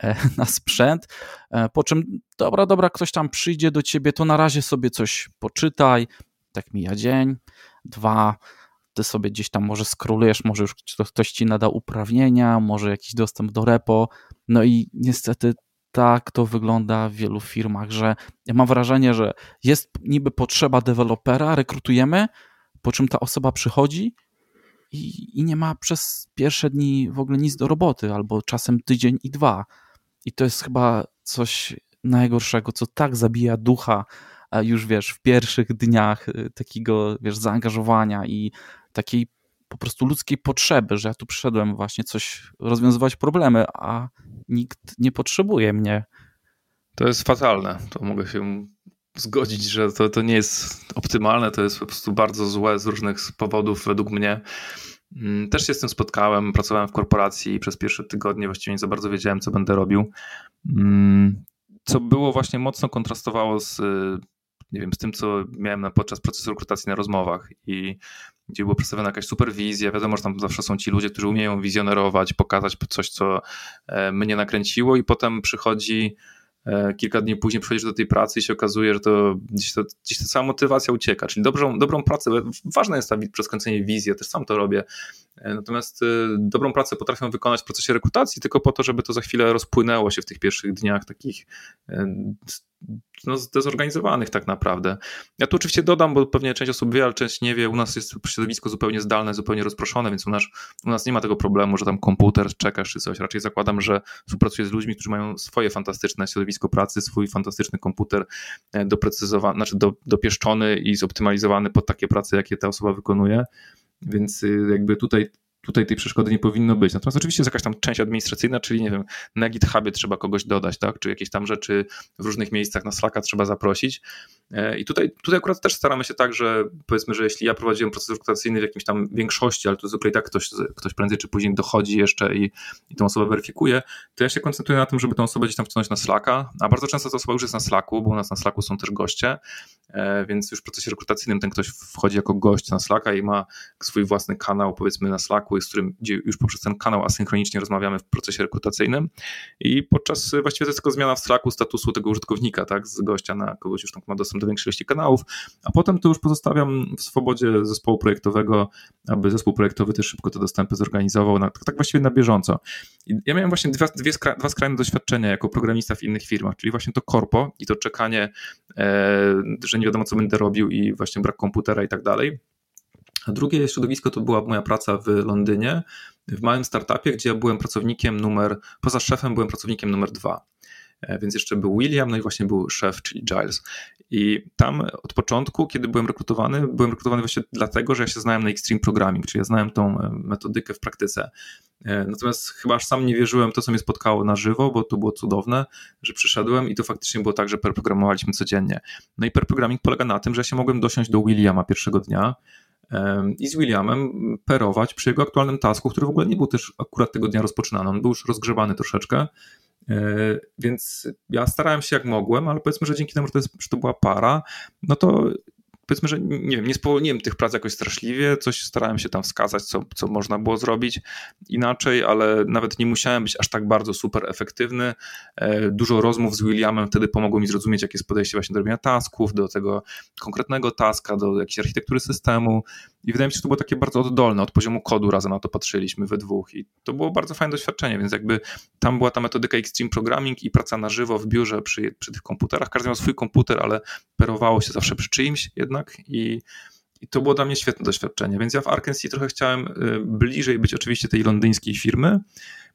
e, na sprzęt, e, po czym dobra, dobra, ktoś tam przyjdzie do ciebie, to na razie sobie coś poczytaj, tak mija dzień, dwa, ty sobie gdzieś tam może skrolujesz, może już ktoś ci nada uprawnienia, może jakiś dostęp do repo, no i niestety tak to wygląda w wielu firmach, że ja mam wrażenie, że jest niby potrzeba dewelopera, rekrutujemy, po czym ta osoba przychodzi i, i nie ma przez pierwsze dni w ogóle nic do roboty, albo czasem tydzień i dwa. I to jest chyba coś najgorszego, co tak zabija ducha już wiesz, w pierwszych dniach y, takiego wiesz, zaangażowania i takiej po prostu ludzkiej potrzeby, że ja tu przyszedłem właśnie coś rozwiązywać problemy, a nikt nie potrzebuje mnie. To jest fatalne. To mogę się zgodzić, że to, to nie jest optymalne, to jest po prostu bardzo złe z różnych powodów według mnie. Mm, też się z tym spotkałem, pracowałem w korporacji przez pierwsze tygodnie właściwie nie za bardzo wiedziałem, co będę robił. Mm, co było właśnie mocno kontrastowało z, nie wiem, z tym, co miałem podczas procesu rekrutacji na rozmowach i gdzie była przedstawiona jakaś superwizja. Wiadomo, że tam zawsze są ci ludzie, którzy umieją wizjonerować, pokazać coś, co e, mnie nakręciło i potem przychodzi kilka dni później przychodzisz do tej pracy i się okazuje, że to gdzieś, to, gdzieś ta cała motywacja ucieka. Czyli dobrą, dobrą pracę, ważne jest ta przeskręcenie wizji, ja też sam to robię. E, natomiast e, dobrą pracę potrafią wykonać w procesie rekrutacji tylko po to, żeby to za chwilę rozpłynęło się w tych pierwszych dniach takich no, zdezorganizowanych tak naprawdę. Ja tu oczywiście dodam, bo pewnie część osób wie, ale część nie wie, u nas jest środowisko zupełnie zdalne, zupełnie rozproszone, więc u nas, u nas nie ma tego problemu, że tam komputer czekasz czy coś. Raczej zakładam, że współpracuję z ludźmi, którzy mają swoje fantastyczne środowisko pracy, swój fantastyczny komputer e, doprecyzowany, znaczy do, dopieszczony i zoptymalizowany pod takie prace, jakie ta osoba wykonuje. Więc y, jakby tutaj tutaj tej przeszkody nie powinno być. Natomiast oczywiście jest jakaś tam część administracyjna, czyli nie wiem, na GitHubie trzeba kogoś dodać, tak? Czy jakieś tam rzeczy w różnych miejscach na Slacka trzeba zaprosić. E, I tutaj, tutaj akurat też staramy się tak, że powiedzmy, że jeśli ja prowadziłem proces rekrutacyjny w jakimś tam większości, ale to zwykle i tak ktoś, ktoś prędzej czy później dochodzi jeszcze i, i tą osobę weryfikuje, to ja się koncentruję na tym, żeby tą osobę gdzieś tam wciągnąć na Slacka, a bardzo często ta osoba już jest na Slacku, bo u nas na Slacku są też goście, e, więc już w procesie rekrutacyjnym ten ktoś wchodzi jako gość na Slacka i ma swój własny kanał powiedzmy na Slacku, z którym już poprzez ten kanał asynchronicznie rozmawiamy w procesie rekrutacyjnym i podczas właściwie to jest tylko zmiana w Slacku statusu tego użytkownika, tak, z gościa na kogoś już tam ma dostęp do większej ilości kanałów, a potem to już pozostawiam w swobodzie zespołu projektowego, aby zespół projektowy też szybko te dostępy zorganizował, na, tak właściwie na bieżąco. I ja miałem właśnie dwa, dwie skra, dwa skrajne doświadczenia jako programista w innych firmach, czyli właśnie to korpo i to czekanie, e, że nie wiadomo co będę robił i właśnie brak komputera i tak dalej. A drugie środowisko to była moja praca w Londynie, w małym startupie, gdzie ja byłem pracownikiem numer, poza szefem byłem pracownikiem numer dwa. więc jeszcze był William, no i właśnie był szef, czyli Giles. I tam od początku, kiedy byłem rekrutowany, byłem rekrutowany właśnie dlatego, że ja się znałem na Extreme Programming, czyli ja znałem tą metodykę w praktyce. Natomiast chyba aż sam nie wierzyłem to, co mnie spotkało na żywo, bo to było cudowne, że przyszedłem i to faktycznie było tak, że perprogramowaliśmy codziennie. No i perprogramming polega na tym, że ja się mogłem dosiąść do Williama pierwszego dnia, i z Williamem perować przy jego aktualnym tasku, który w ogóle nie był też akurat tego dnia rozpoczynany. On był już rozgrzewany troszeczkę, e, więc ja starałem się jak mogłem, ale powiedzmy, że dzięki temu, że to, jest, że to była para, no to powiedzmy, że nie wiem, nie spowolniłem tych prac jakoś straszliwie, coś starałem się tam wskazać, co, co można było zrobić inaczej, ale nawet nie musiałem być aż tak bardzo super efektywny. E, dużo rozmów z Williamem wtedy pomogło mi zrozumieć, jakie jest podejście właśnie do robienia tasków, do tego konkretnego taska, do jakiejś architektury systemu i wydaje mi się, że to było takie bardzo oddolne, od poziomu kodu razem na to patrzyliśmy we dwóch i to było bardzo fajne doświadczenie, więc jakby tam była ta metodyka Extreme Programming i praca na żywo w biurze przy, przy tych komputerach. Każdy miał swój komputer, ale perowało się zawsze przy czyimś jednak i i to było dla mnie świetne doświadczenie, więc ja w Arkansas trochę chciałem y, bliżej być oczywiście tej londyńskiej firmy,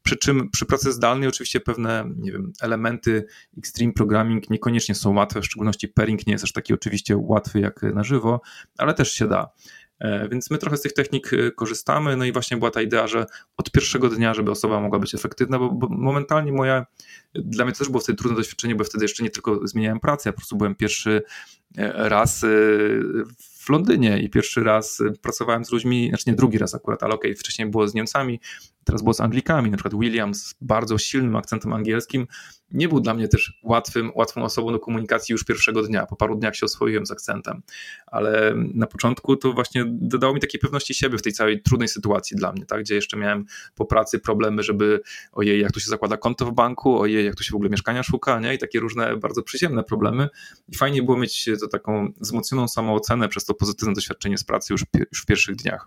przy czym przy pracy zdalnej oczywiście pewne, nie wiem, elementy extreme programming niekoniecznie są łatwe, w szczególności pairing nie jest aż taki oczywiście łatwy jak na żywo, ale też się da. E, więc my trochę z tych technik y, korzystamy, no i właśnie była ta idea, że od pierwszego dnia, żeby osoba mogła być efektywna, bo, bo momentalnie moja, dla mnie to też było wtedy trudne doświadczenie, bo wtedy jeszcze nie tylko zmieniałem pracę, ja po prostu byłem pierwszy e, raz w Londynie i pierwszy raz pracowałem z ludźmi, znaczy nie drugi raz akurat, ale okej, okay, wcześniej było z Niemcami, teraz było z Anglikami, na przykład William z bardzo silnym akcentem angielskim, nie był dla mnie też łatwym, łatwą osobą do komunikacji już pierwszego dnia. Po paru dniach się oswoiłem z akcentem, ale na początku to właśnie dodało mi takiej pewności siebie w tej całej trudnej sytuacji dla mnie, tak? gdzie jeszcze miałem po pracy problemy, żeby ojej, jak tu się zakłada konto w banku, ojej, jak tu się w ogóle mieszkania szuka, nie? I takie różne bardzo przyziemne problemy. I fajnie było mieć to taką wzmocnioną samoocenę przez to pozytywne doświadczenie z pracy już, już w pierwszych dniach.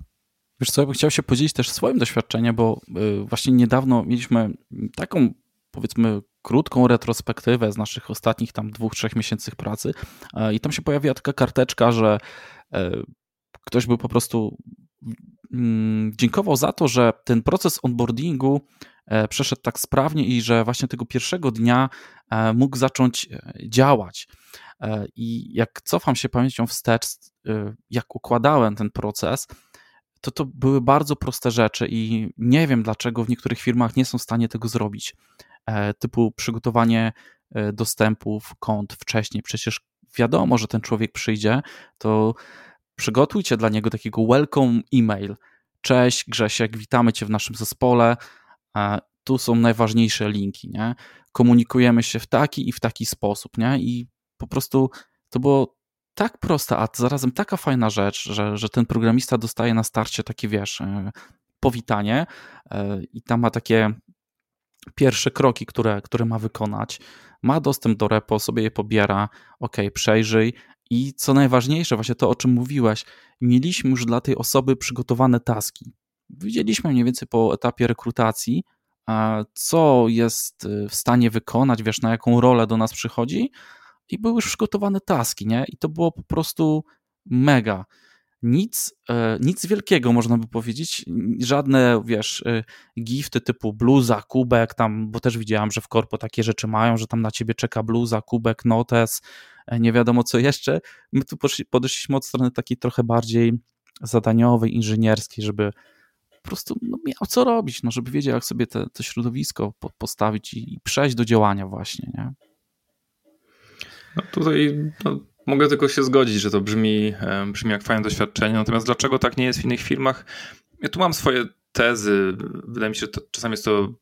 Wiesz co, ja bym chciał się podzielić też swoim doświadczeniem, bo y, właśnie niedawno mieliśmy taką powiedzmy krótką retrospektywę z naszych ostatnich tam dwóch, trzech miesięcy pracy e, i tam się pojawiła taka karteczka, że e, ktoś był po prostu mm, dziękował za to, że ten proces onboardingu e, przeszedł tak sprawnie i że właśnie tego pierwszego dnia mógł zacząć działać. I jak cofam się pamięcią wstecz, jak układałem ten proces, to to były bardzo proste rzeczy i nie wiem dlaczego w niektórych firmach nie są w stanie tego zrobić. E, typu przygotowanie e, dostępów kont wcześniej. Przecież wiadomo, że ten człowiek przyjdzie, to przygotujcie dla niego takiego welcome email. Cześć Grzesiek, witamy Cię w naszym zespole. E, tu są najważniejsze linki, nie? Komunikujemy się w taki i w taki sposób, nie? I po prostu to było tak proste, a zarazem taka fajna rzecz, że, że ten programista dostaje na starcie takie, wiesz, powitanie i tam ma takie pierwsze kroki, które, które ma wykonać. Ma dostęp do repo, sobie je pobiera, ok, przejrzyj. I co najważniejsze, właśnie to, o czym mówiłeś, mieliśmy już dla tej osoby przygotowane taski. Widzieliśmy mniej więcej po etapie rekrutacji, co jest y, w stanie wykonać, wiesz, na jaką rolę do nas przychodzi, i były już przygotowane taski, nie? I to było po prostu mega nic, e, nic wielkiego, można by powiedzieć. Żadne, wiesz, e, gifty typu bluza, kubek, tam, bo też widziałam, że w korpo takie rzeczy mają, że tam na ciebie czeka bluza, kubek, notes, e, nie wiadomo co jeszcze. My tu podeszliśmy od strony takiej trochę bardziej zadaniowej, inżynierskiej, żeby po prostu no, miał co robić, no, żeby wiedział, jak sobie te, to środowisko postawić i, i przejść do działania właśnie, nie? No tutaj no Mogę tylko się zgodzić, że to brzmi, brzmi jak fajne doświadczenie. Natomiast dlaczego tak nie jest w innych firmach? Ja tu mam swoje tezy. Wydaje mi się, że to, czasami jest to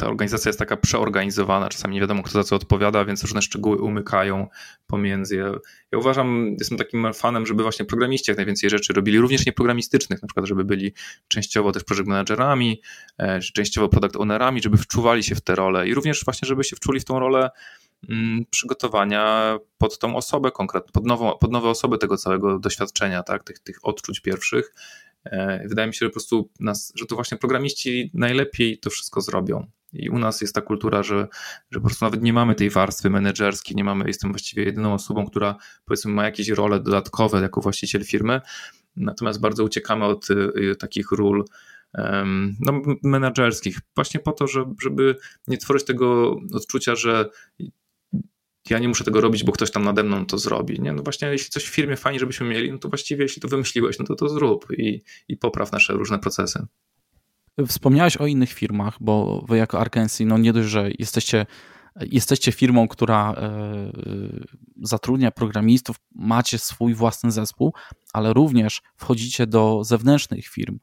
ta organizacja jest taka przeorganizowana, czasami nie wiadomo, kto za co odpowiada, więc różne szczegóły umykają pomiędzy. Ja uważam, jestem takim fanem, żeby właśnie programiści jak najwięcej rzeczy robili, również nieprogramistycznych, na przykład, żeby byli częściowo też project managerami, e, częściowo product ownerami, żeby wczuwali się w te role i również właśnie, żeby się wczuli w tą rolę przygotowania pod tą osobę konkretną, pod, nową, pod nowe osoby tego całego doświadczenia, tak, tych, tych odczuć pierwszych. E, wydaje mi się, że po prostu nas, że to właśnie programiści najlepiej to wszystko zrobią. I u nas jest ta kultura, że, że po prostu nawet nie mamy tej warstwy menedżerskiej, nie mamy, jestem właściwie jedyną osobą, która powiedzmy ma jakieś role dodatkowe jako właściciel firmy, natomiast bardzo uciekamy od y, takich ról no, menedżerskich, właśnie po to, żeby nie tworzyć tego odczucia, że ja nie muszę tego robić, bo ktoś tam nade mną to zrobi. Nie? No właśnie, jeśli coś w firmie fajnie, żebyśmy mieli, no to właściwie jeśli to wymyśliłeś, no to to zrób i, i popraw nasze różne procesy. Wspomniałeś o innych firmach, bo wy jako Arkansas, no nie dość, że jesteście, jesteście firmą, która e, zatrudnia programistów, macie swój własny zespół, ale również wchodzicie do zewnętrznych firm.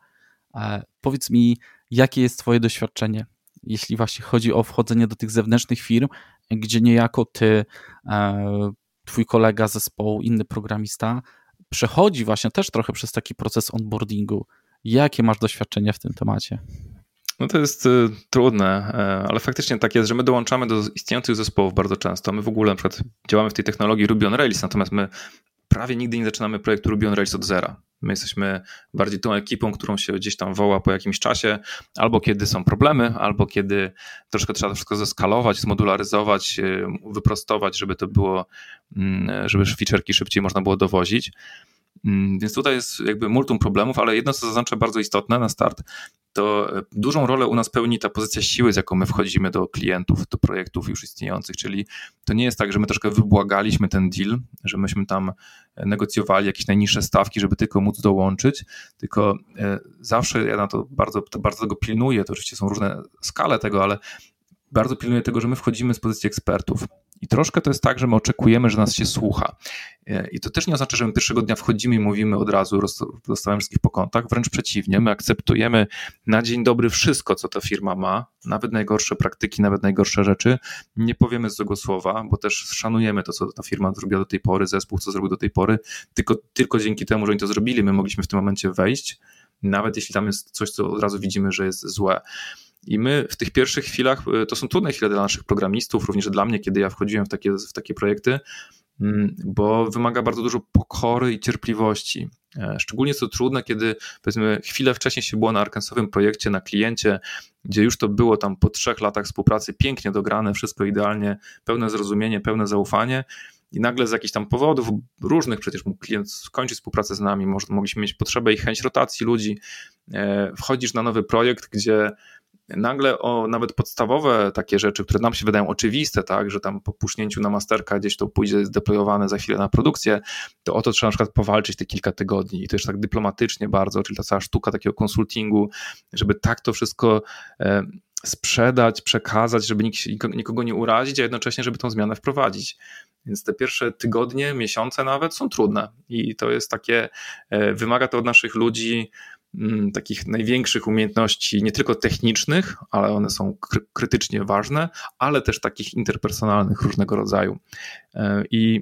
E, powiedz mi, jakie jest Twoje doświadczenie, jeśli właśnie chodzi o wchodzenie do tych zewnętrznych firm, gdzie niejako Ty, e, Twój kolega zespołu, inny programista, przechodzi właśnie też trochę przez taki proces onboardingu. Jakie masz doświadczenia w tym temacie? No to jest y, trudne, y, ale faktycznie tak jest, że my dołączamy do istniejących zespołów bardzo często. My w ogóle na przykład działamy w tej technologii Ruby on Rails, natomiast my prawie nigdy nie zaczynamy projektu Ruby on Rails od zera. My jesteśmy bardziej tą ekipą, którą się gdzieś tam woła po jakimś czasie, albo kiedy są problemy, albo kiedy troszkę trzeba to wszystko zeskalować, zmodularyzować, y, wyprostować, żeby to było, mm, żeby feature'ki szybciej można było dowozić. Mm, więc tutaj jest jakby multum problemów, ale jedno, co zaznaczę bardzo istotne na start, to e, dużą rolę u nas pełni ta pozycja siły, z jaką my wchodzimy do klientów, do projektów już istniejących, czyli to nie jest tak, że my troszkę wybłagaliśmy ten deal, że myśmy tam negocjowali jakieś najniższe stawki, żeby tylko móc dołączyć, tylko e, zawsze ja na to bardzo, bardzo tego pilnuję, to oczywiście są różne skale tego, ale bardzo pilnuję tego, że my wchodzimy z pozycji ekspertów. I troszkę to jest tak, że my oczekujemy, że nas się słucha. E, I to też nie oznacza, że my pierwszego dnia wchodzimy i mówimy od razu, dostałem wszystkich po kątach. Wręcz przeciwnie, my akceptujemy na dzień dobry wszystko, co ta firma ma, nawet najgorsze praktyki, nawet najgorsze rzeczy. Nie powiemy złego słowa, bo też szanujemy to, co ta firma zrobiła do tej pory, zespół, co zrobił do tej pory. Tylko, tylko dzięki temu, że oni to zrobili, my mogliśmy w tym momencie wejść, nawet jeśli tam jest coś, co od razu widzimy, że jest złe. I my w tych pierwszych chwilach, e, to są trudne chwile dla naszych programistów, również dla mnie, kiedy ja wchodziłem w takie, w takie projekty, mm, bo wymaga bardzo dużo pokory i cierpliwości. E, szczególnie jest to trudne, kiedy powiedzmy chwilę wcześniej się było na Arkansowym projekcie, na kliencie, gdzie już to było tam po trzech latach współpracy pięknie dograne, wszystko idealnie, pełne zrozumienie, pełne zaufanie i nagle z jakichś tam powodów różnych, przecież klient skończyć współpracę z nami, może mogliśmy mieć potrzebę i chęć rotacji ludzi, e, wchodzisz na nowy projekt, gdzie nagle o nawet podstawowe takie rzeczy, które nam się wydają oczywiste, tak, że tam po pusznięciu na masterka gdzieś to pójdzie zdeployowane za chwilę na produkcję, to o to trzeba na przykład powalczyć te kilka tygodni i to jeszcze tak dyplomatycznie bardzo, czyli ta cała sztuka takiego konsultingu, żeby tak to wszystko e, sprzedać, przekazać, żeby nikt, nikogo nie urazić, a jednocześnie, żeby tą zmianę wprowadzić. Więc te pierwsze tygodnie, miesiące nawet są trudne i to jest takie, e, wymaga to od naszych ludzi takich największych umiejętności, nie tylko technicznych, ale one są krytycznie ważne, ale też takich interpersonalnych różnego rodzaju. E, I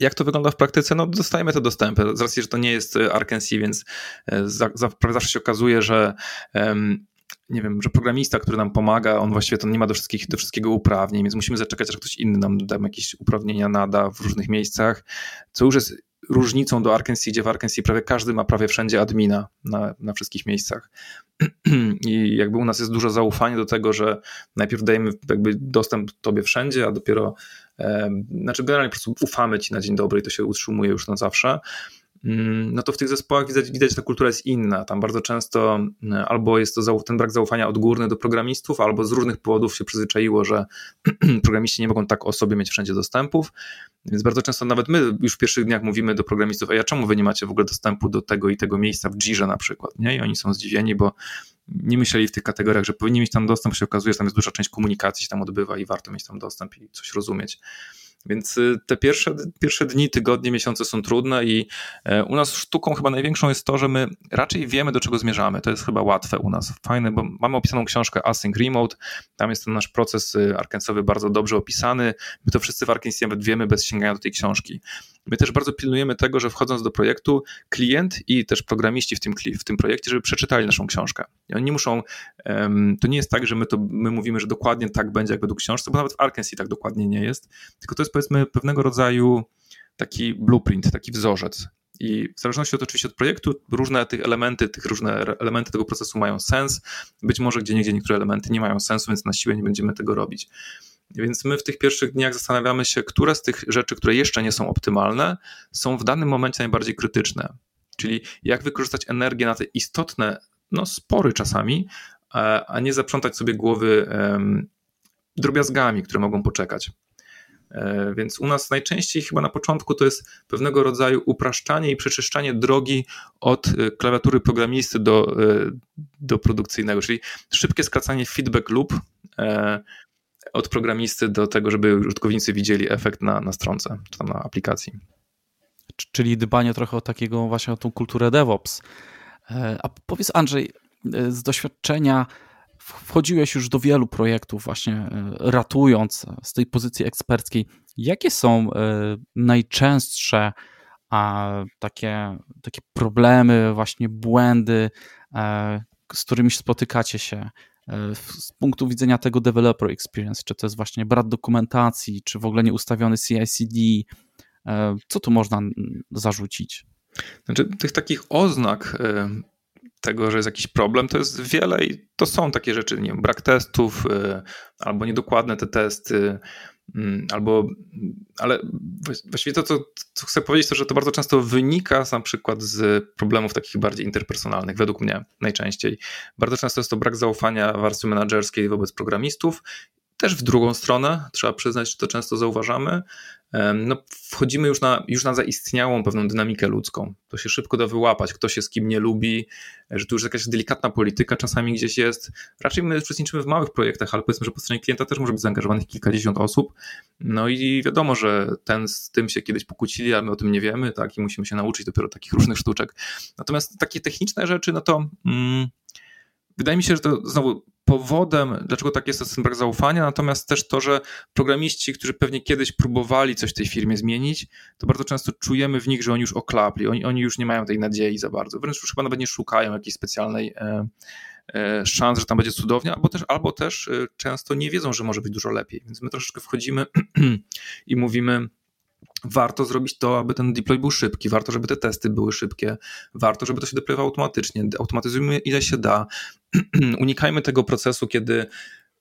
jak to wygląda w praktyce? No, dostajemy te dostępy. Z racji, że to nie jest Arkansas, więc e, zawsze się okazuje, że nie wiem, że programista, który nam pomaga, on właściwie to nie ma do, wszystkich, do wszystkiego uprawnień, więc musimy zaczekać, aż ktoś inny nam da jakieś uprawnienia nada w różnych miejscach, co już jest różnicą do Arkansas, gdzie w Arkansas prawie każdy ma prawie wszędzie admina na, na wszystkich miejscach. I jakby u nas jest dużo zaufania do tego, że najpierw dajemy jakby dostęp tobie wszędzie, a dopiero, e, znaczy generalnie po prostu ufamy ci na dzień dobry i to się utrzymuje już na zawsze. Mm, no to w tych zespołach widać, widać, że ta kultura jest inna. Tam bardzo często mm, albo jest to ten brak zaufania odgórny do programistów, albo z różnych powodów się przyzwyczaiło, że programiści nie mogą tak o sobie mieć wszędzie dostępów. Więc bardzo często nawet my już w pierwszych dniach mówimy do programistów, a ja czemu wy nie macie w ogóle dostępu do tego i tego miejsca w Jirze na przykład, nie? I oni są zdziwieni, bo nie myśleli w tych kategoriach, że powinni mieć tam dostęp, się okazuje, że tam jest duża część komunikacji się tam odbywa i warto mieć tam dostęp i coś rozumieć. Więc y, te pierwsze, pierwsze dni, tygodnie, miesiące są trudne i e, u nas sztuką chyba największą jest to, że my raczej wiemy, do czego zmierzamy. To jest chyba łatwe u nas. Fajne, bo mamy opisaną książkę Async Remote, tam jest ten nasz proces y, arkensowy bardzo dobrze opisany. My to wszyscy w Arkensie nawet wiemy bez sięgania do tej książki. My też bardzo pilnujemy tego, że wchodząc do projektu, klient i też programiści w tym, w tym projekcie, żeby przeczytali naszą książkę. I oni muszą, um, to nie jest tak, że my, to, my mówimy, że dokładnie tak będzie jak według książki, bo nawet w Arkansas tak dokładnie nie jest, tylko to jest powiedzmy pewnego rodzaju taki blueprint, taki wzorzec. I w zależności od oczywiście od projektu, różne tych elementy, tych różne elementy tego procesu mają sens. Być może gdzie niegdzie niektóre elementy nie mają sensu, więc na siłę nie będziemy tego robić. Więc my w tych pierwszych dniach zastanawiamy się, które z tych rzeczy, które jeszcze nie są optymalne, są w danym momencie najbardziej krytyczne. Czyli jak wykorzystać energię na te istotne no, spory czasami, a nie zaprzątać sobie głowy drobiazgami, które mogą poczekać. E, więc u nas najczęściej chyba na początku to jest pewnego rodzaju upraszczanie i przeczyszczanie drogi od e, klawiatury programisty do, e, do produkcyjnego, czyli szybkie skracanie feedback loop od programisty do tego, żeby użytkownicy widzieli efekt na, na stronce czy tam na aplikacji. Czyli dbanie trochę o takiego właśnie o tą kulturę DevOps. A powiedz Andrzej, z doświadczenia wchodziłeś już do wielu projektów, właśnie e, ratując z tej pozycji eksperckiej. Jakie są e, najczęstsze takie, takie problemy, właśnie błędy, e, z którymi spotykacie się z punktu widzenia tego developer experience? Czy to jest właśnie brak dokumentacji, czy w ogóle nieustawiony CI/CD? Co tu można zarzucić? Znaczy, tych takich oznak tego, że jest jakiś problem, to jest wiele i to są takie rzeczy, nie wiem, brak testów, albo niedokładne te testy, albo, ale właściwie to, co, co, chcę powiedzieć, to, że to bardzo często wynika na przykład z problemów takich bardziej interpersonalnych, według mnie najczęściej. Bardzo często jest to brak zaufania warstwy menedżerskiej wobec programistów też w drugą stronę, trzeba przyznać, że to często zauważamy, no, wchodzimy już na, już na zaistniałą pewną dynamikę ludzką. To się szybko da wyłapać, kto się z kim nie lubi, że tu już jakaś delikatna polityka czasami gdzieś jest. Raczej my uczestniczymy w małych projektach, ale powiedzmy, że po stronie klienta też może być zaangażowanych kilkadziesiąt osób. No i wiadomo, że ten z tym się kiedyś pokłócili, a my o tym nie wiemy, tak, i musimy się nauczyć dopiero takich różnych sztuczek. Natomiast takie techniczne rzeczy, no to mm, wydaje mi się, że to znowu powodem, dlaczego tak jest, to ten brak zaufania, natomiast też to, że programiści, którzy pewnie kiedyś próbowali coś w tej firmie zmienić, to bardzo często czujemy w nich, że oni już oklapli, oni, oni już nie mają tej nadziei za bardzo, wręcz już chyba nawet nie szukają jakiejś specjalnej e, e, szans, że tam będzie cudownie, albo też, albo też e, często nie wiedzą, że może być dużo lepiej, więc my troszeczkę wchodzimy i mówimy, warto zrobić to, aby ten deploy był szybki, warto, żeby te testy były szybkie, warto, żeby to się deployowało automatycznie, automatyzujmy ile się da, unikajmy tego procesu, kiedy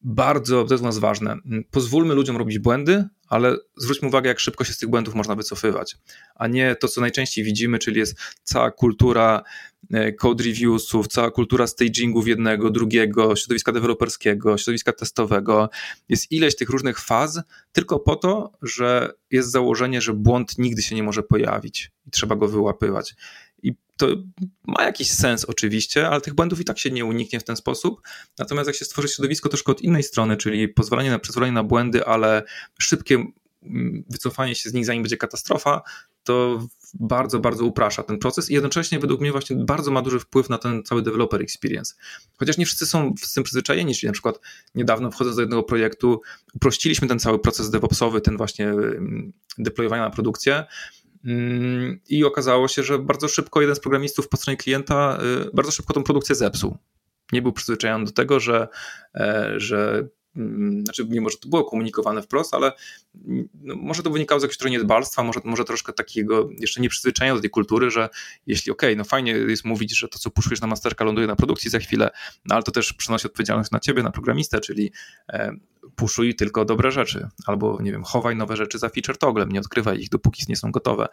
bardzo, to jest u nas ważne, pozwólmy ludziom robić błędy, ale zwróćmy uwagę, jak szybko się z tych błędów można wycofywać, a nie to, co najczęściej widzimy, czyli jest cała kultura e, code reviewsów, cała kultura stagingów jednego, drugiego, środowiska deweloperskiego, środowiska testowego. Jest ileś tych różnych faz, tylko po to, że jest założenie, że błąd nigdy się nie może pojawić i trzeba go wyłapywać. I to ma jakiś sens oczywiście, ale tych błędów i tak się nie uniknie w ten sposób. Natomiast jak się stworzy środowisko troszkę od innej strony, czyli pozwolenie na przyzwolenie na błędy, ale szybkie mm, wycofanie się z nich, zanim będzie katastrofa, to bardzo, bardzo uprasza ten proces i jednocześnie według mnie właśnie bardzo ma duży wpływ na ten cały developer experience. Chociaż nie wszyscy są z tym przyzwyczajeni, czyli na przykład niedawno wchodząc do jednego projektu, uprościliśmy ten cały proces DevOpsowy, ten właśnie mm, deployowania na produkcję, I okazało się, że bardzo szybko jeden z programistów po stronie klienta y, bardzo szybko tą produkcję zepsuł. Nie był przyzwyczajony do tego, że, e, że mm, znaczy mimo, że to było komunikowane wprost, ale no, może to wynikało z jakiegoś trochę niedbalstwa, może, może troszkę takiego jeszcze nieprzyzwyczajenia do tej kultury, że jeśli okej, okay, no fajnie jest mówić, że to co puszujesz na masterka ląduje na produkcji za chwilę, no ale to też przynosi odpowiedzialność na ciebie, na programistę, czyli e, puszuj tylko dobre rzeczy, albo nie wiem, chowaj nowe rzeczy za feature toglem, nie odkrywaj ich, dopóki nie są gotowe.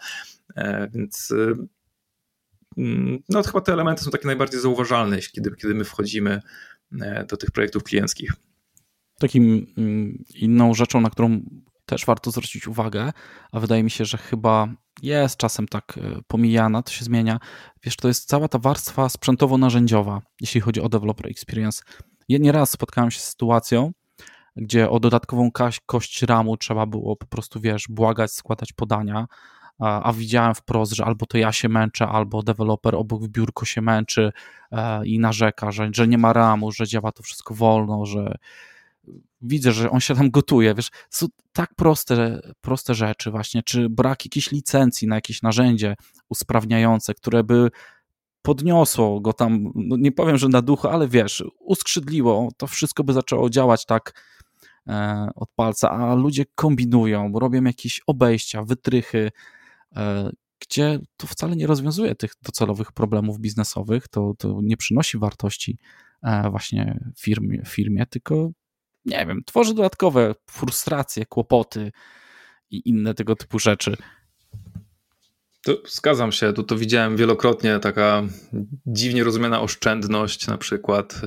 E, więc mm, no chyba te elementy są takie najbardziej zauważalne, kiedy, kiedy my wchodzimy e, do tych projektów klienckich. Takim mm, inną rzeczą, na którą też warto zwrócić uwagę, a wydaje mi się, że chyba jest czasem tak e, pomijana, to się zmienia. Wiesz, to jest cała ta warstwa sprzętowo-narzędziowa, jeśli chodzi o developer experience. Ja nieraz spotkałem się z sytuacją, gdzie o dodatkową kość ramu trzeba było po prostu, wiesz, błagać, składać podania, a, a widziałem wprost, że albo to ja się męczę, albo deweloper obok w biurko się męczy e, i narzeka, że, że nie ma ramu, że działa to wszystko wolno, że widzę, że on się tam gotuje, wiesz, są tak proste, proste rzeczy właśnie, czy brak jakiejś licencji na jakieś narzędzie usprawniające, które by podniosło go tam, no nie powiem, że na duchu, ale wiesz, uskrzydliło, to wszystko by zaczęło działać tak E, od palca, a ludzie kombinują, robią jakieś obejścia, wytrychy, e, gdzie to wcale nie rozwiązuje tych docelowych problemów biznesowych, to, to nie przynosi wartości e, właśnie firmie, firmie, tylko nie wiem, tworzy dodatkowe frustracje, kłopoty i inne tego typu rzeczy. To zgadzam się, tu to widziałem wielokrotnie, taka dziwnie rozumiana oszczędność na przykład.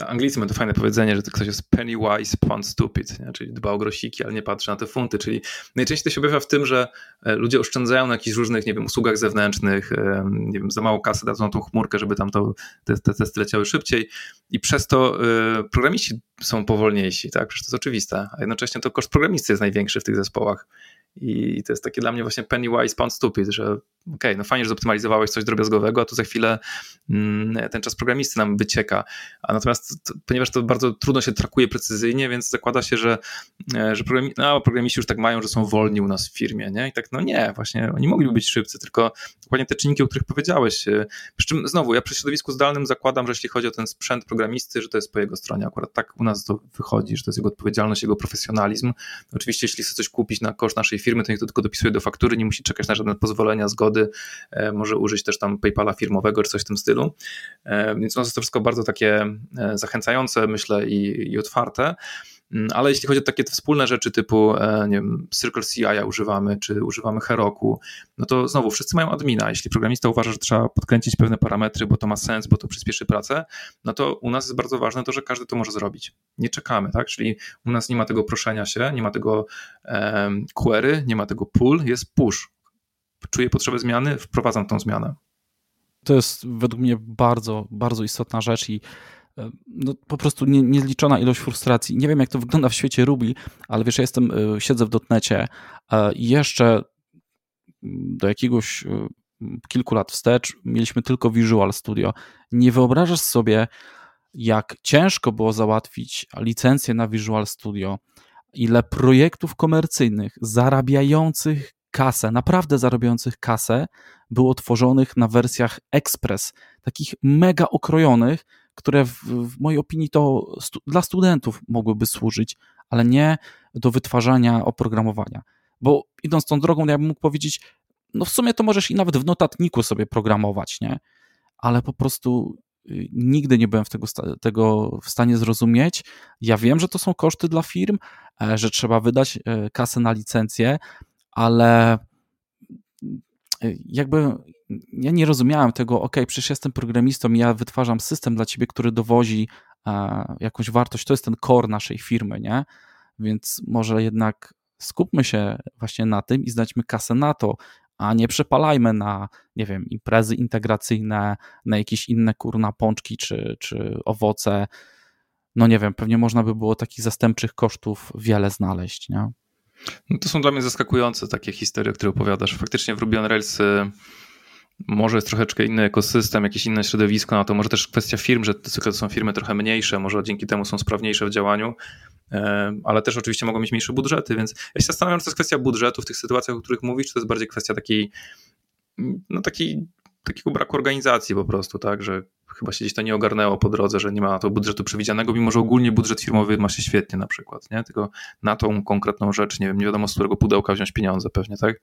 E, Anglicy mają to fajne powiedzenie, że ktoś jest penny wise, pound stupid, nie? czyli dba o grosiki, ale nie patrzy na te funty, czyli najczęściej to się objawia w tym, że e, ludzie oszczędzają na jakichś różnych, nie wiem, usługach zewnętrznych, e, nie wiem, za mało kasy dadzą na tą chmurkę, żeby tam to, te, te testy leciały szybciej. I przez to y, programiści są powolniejsi, tak, przecież to jest oczywiste, a jednocześnie to koszt programisty jest największy w tych zespołach i to jest takie dla mnie właśnie penny wise, pound stupid, że okej, okay, no fajnie, że zoptymalizowałeś coś drobiazgowego, a tu za chwilę mm, ten czas programisty nam wycieka. A natomiast, to, ponieważ to bardzo trudno się trakuje precyzyjnie, więc zakłada się, że, e, że programi no, programiści już tak mają, że są wolni u nas w firmie, nie? I tak, no nie, właśnie oni mogliby być szybcy, tylko dokładnie te czynniki, o których powiedziałeś. E, przy czym znowu, ja przy środowisku zdalnym zakładam, że jeśli chodzi o ten sprzęt programisty, że to jest po jego stronie. Akurat tak u nas to wychodzi, że to jest jego odpowiedzialność, jego profesjonalizm. Oczywiście, jeśli chce coś kupić na koszt naszej firmy, to niech to tylko dopisuje do faktury, nie musi czekać na żadne pozwolenia, zgody, e, może użyć też tam PayPala firmowego czy coś w tym stylu. E, więc no, jest to wszystko bardzo takie e, zachęcające, myślę, i, i otwarte. Mm, ale jeśli chodzi o takie wspólne rzeczy typu nie wiem, Circle CI używamy, czy używamy Heroku, no to znowu wszyscy mają admina. Jeśli programista uważa, że trzeba podkręcić pewne parametry, bo to ma sens, bo to przyspieszy pracę, no to u nas jest bardzo ważne to, że każdy to może zrobić. Nie czekamy, tak? Czyli u nas nie ma tego proszenia się, nie ma tego um, query, nie ma tego pull, jest push. Czuję potrzebę zmiany, wprowadzam tą zmianę. To jest według mnie bardzo, bardzo istotna rzecz i e, no, po prostu nie, niezliczona ilość frustracji. Nie wiem, jak to wygląda w świecie Ruby, ale wiesz, ja jestem, e, siedzę w dotnecie i jeszcze do jakiegoś e, kilku lat wstecz mieliśmy tylko Visual Studio. Nie wyobrażasz sobie, jak ciężko było załatwić licencję na Visual Studio, ile projektów komercyjnych zarabiających kasę, naprawdę zarabiających kasę, było tworzonych na wersjach Express, takich mega okrojonych, które w, w mojej opinii to stu, dla studentów mogłyby służyć, ale nie do wytwarzania oprogramowania. Bo idąc tą drogą, ja bym mógł powiedzieć, no w sumie to możesz i nawet w notatniku sobie programować, nie? Ale po prostu y, nigdy nie byłem w tego, tego w stanie zrozumieć. Ja wiem, że to są koszty dla firm, e, że trzeba wydać e, kasę na licencję, ale jakby ja nie rozumiałem tego, ok, przecież jestem programistą, ja wytwarzam system dla ciebie, który dowozi jakąś wartość, to jest ten core naszej firmy, nie? Więc może jednak skupmy się właśnie na tym i znajdźmy kasę na to, a nie przepalajmy na, nie wiem, imprezy integracyjne, na jakieś inne kurna pączki czy, czy owoce. No nie wiem, pewnie można by było takich zastępczych kosztów wiele znaleźć, nie? No to są dla mnie zaskakujące takie historie, które opowiadasz. Faktycznie w Ruby on Rails y, może jest troszeczkę inny ekosystem, jakieś inne środowisko, no to może też kwestia firm, że to są firmy trochę mniejsze, może dzięki temu są sprawniejsze w działaniu, ale też oczywiście mogą mieć mniejsze budżety, więc ja się zastanawiam, czy to jest kwestia budżetu w tych sytuacjach, o których mówisz, czy to jest bardziej kwestia takiej, no takiej, takiego braku organizacji po prostu, tak, że chyba się gdzieś to nie ogarnęło po drodze, że nie ma to budżetu przewidzianego, mimo że ogólnie budżet firmowy ma się świetnie na przykład, nie, tylko na tą konkretną rzecz, nie wiem, nie wiadomo z którego pudełka wziąć pieniądze pewnie, tak?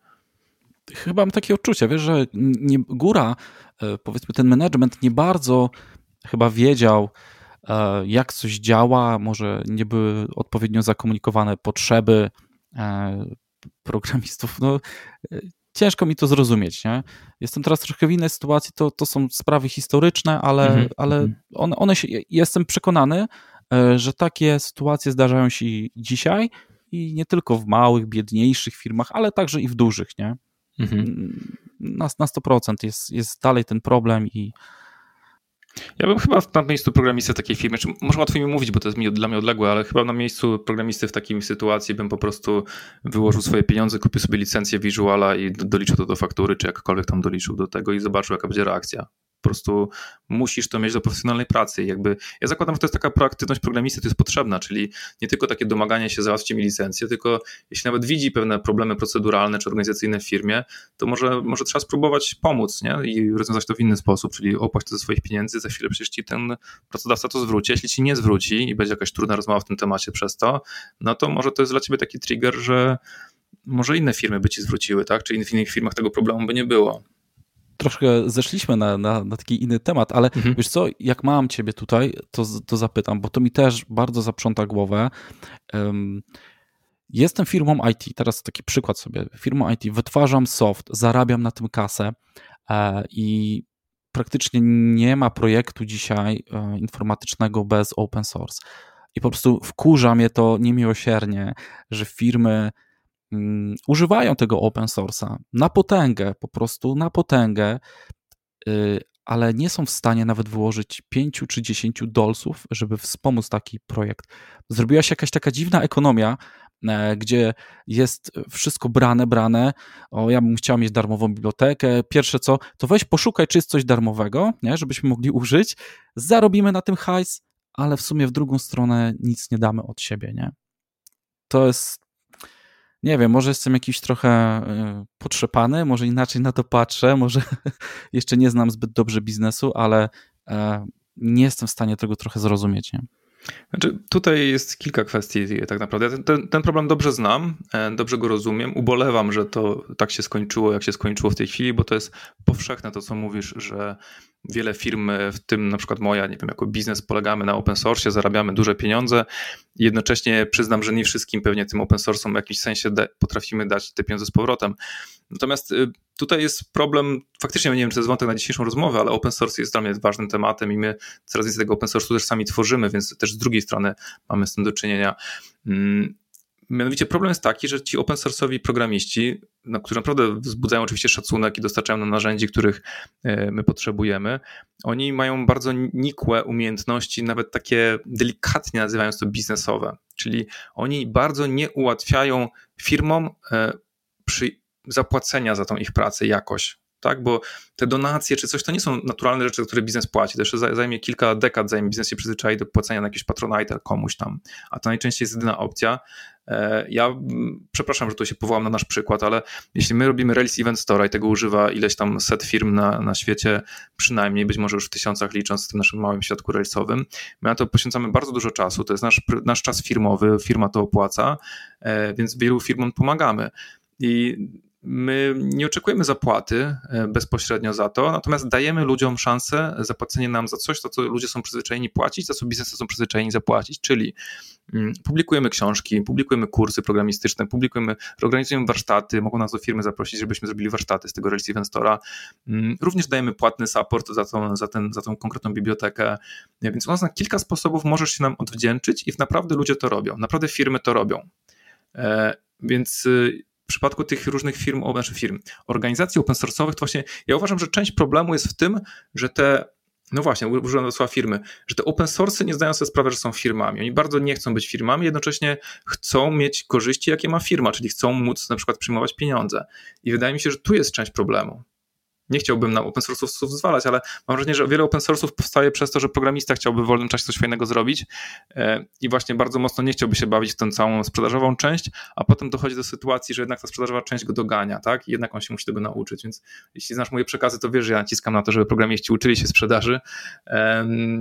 Chyba mam takie odczucie, wiesz, że nie, góra, e, powiedzmy ten management nie bardzo chyba wiedział, E, jak coś działa, może nie były odpowiednio zakomunikowane potrzeby e, programistów. No, ciężko mi to zrozumieć. Nie? Jestem teraz troszkę w innej sytuacji, to, to są sprawy historyczne, ale, mhm. ale mhm. one, one się, jestem przekonany, że takie sytuacje zdarzają się dzisiaj i nie tylko w małych, biedniejszych firmach, ale także i w dużych. Nie? Mhm. Na, na 100% jest, jest dalej ten problem i ja bym chyba na miejscu programisty w takiej firmie, czy może łatwo mi mówić, bo to jest mi, dla mnie odległe, ale chyba na miejscu programisty w takiej sytuacji bym po prostu wyłożył swoje pieniądze, kupił sobie licencję Visuala i doliczył to do faktury, czy jakkolwiek tam doliczył do tego i zobaczył, jaka będzie reakcja. Po prostu musisz to mieć do profesjonalnej pracy. Jakby, ja zakładam, że to jest taka proaktywność programisty, to jest potrzebna, czyli nie tylko takie domaganie się, załatwcie mi licencję, tylko jeśli nawet widzi pewne problemy proceduralne czy organizacyjne w firmie, to może, może trzeba spróbować pomóc nie? i rozwiązać to w inny sposób, czyli opłać to ze swoich pieniędzy, za chwilę przecież ci ten pracodawca to zwróci. Jeśli ci nie zwróci i będzie jakaś trudna rozmowa w tym temacie przez to, no to może to jest dla ciebie taki trigger, że może inne firmy by ci zwróciły, tak? Czy w innych firmach tego problemu by nie było troszkę zeszliśmy na, na, na, taki inny temat, ale mhm. wiesz co, jak mam ciebie tutaj, to, to zapytam, bo to mi też bardzo zaprząta głowę. Um, jestem firmą IT, teraz taki przykład sobie, firmą IT, wytwarzam soft, zarabiam na tym kasę e, i praktycznie nie ma projektu dzisiaj e, informatycznego bez open source. I po prostu wkurza mnie to niemiłosiernie, że firmy mm, używają tego open source'a na potęgę, po prostu na potęgę, y, ale nie są w stanie nawet wyłożyć 5 czy 10 dolców, żeby wspomóc taki projekt. Zrobiła się jakaś taka dziwna ekonomia, e, gdzie jest wszystko brane, brane. O, ja bym chciał mieć darmową bibliotekę. Pierwsze co, to weź poszukaj, czy jest coś darmowego, nie? żebyśmy mogli użyć. Zarobimy na tym hajs, ale w sumie w drugą stronę nic nie damy od siebie, nie? To jest nie wiem, może jestem jakiś trochę y, potrzepany, może inaczej na to patrzę, może jeszcze nie znam zbyt dobrze biznesu, ale e, nie jestem w stanie tego trochę zrozumieć. Nie? Znaczy, tutaj jest kilka kwestii tak naprawdę. Ten, ten, ten, problem dobrze znam, e, dobrze go rozumiem. Ubolewam, że to tak się skończyło, jak się skończyło w tej chwili, bo to jest powszechne to, co mówisz, że wiele firm, w tym na przykład moja, nie wiem, jako biznes polegamy na open source, zarabiamy duże pieniądze. Jednocześnie przyznam, że nie wszystkim pewnie tym open source'om w jakimś sensie potrafimy dać te pieniądze z powrotem. Natomiast y, tutaj jest problem, faktycznie nie wiem, czy to jest wątek na dzisiejszą rozmowę, ale open source jest dla mnie ważnym tematem i my coraz więcej tego open source'u też sami tworzymy, więc też z drugiej strony mamy z tym do czynienia. Mianowicie problem jest taki, że ci open source'owi programiści, no, którzy naprawdę wzbudzają oczywiście szacunek i dostarczają nam narzędzi, których e, my potrzebujemy, oni mają bardzo nikłe umiejętności, nawet takie delikatnie nazywając to biznesowe. Czyli oni bardzo nie ułatwiają firmom e, przy zapłacenia za tą ich pracę jakoś tak? Bo te donacje czy coś to nie są naturalne rzeczy, które biznes płaci. To jeszcze zajmie kilka dekad, zanim biznes się przyzwyczai do płacenia na jakiś patronite komuś tam, a to najczęściej jest jedyna opcja. E, ja przepraszam, że tu się powołam na nasz przykład, ale jeśli my robimy Rails Event Store i tego używa ileś tam set firm na, na świecie, przynajmniej być może już w tysiącach licząc w tym naszym małym świadku Railsowym, my na to poświęcamy bardzo dużo czasu. To jest nasz, nasz czas firmowy, firma to opłaca, e, więc wielu firmom pomagamy. I My nie oczekujemy zapłaty e, bezpośrednio za to, natomiast dajemy ludziom szansę zapłacenia nam za coś, za co ludzie są przyzwyczajeni płacić, za co biznesy są przyzwyczajeni zapłacić, czyli mm, publikujemy książki, publikujemy kursy programistyczne, publikujemy, organizujemy warsztaty, mogą nas do firmy zaprosić, żebyśmy zrobili warsztaty z tego Rails Event Store'a. Mm, również dajemy płatny support za tą, za, ten, za tą konkretną bibliotekę, więc u nas na kilka sposobów możesz się nam odwdzięczyć i naprawdę ludzie to robią, naprawdę firmy to robią. E, więc y, przypadku tych różnych firm, znaczy firm, organizacji open source'owych, to właśnie ja uważam, że część problemu jest w tym, że te no właśnie, użyłem słowa firmy, że te open source nie zdają sobie sprawy, że są firmami. Oni bardzo nie chcą być firmami, jednocześnie chcą mieć korzyści, jakie ma firma, czyli chcą móc na przykład przyjmować pieniądze. I wydaje mi się, że tu jest część problemu nie chciałbym na open source'ów zwalać, ale mam wrażenie, że wiele open source'ów powstaje przez to, że programista chciałby w wolnym czasie coś fajnego zrobić e, i właśnie bardzo mocno nie chciałby się bawić w tę całą sprzedażową część, a potem dochodzi do sytuacji, że jednak ta sprzedażowa część go dogania, tak? I jednak on się musi tego nauczyć, więc jeśli znasz moje przekazy, to wiesz, że ja naciskam na to, żeby programiści uczyli się sprzedaży.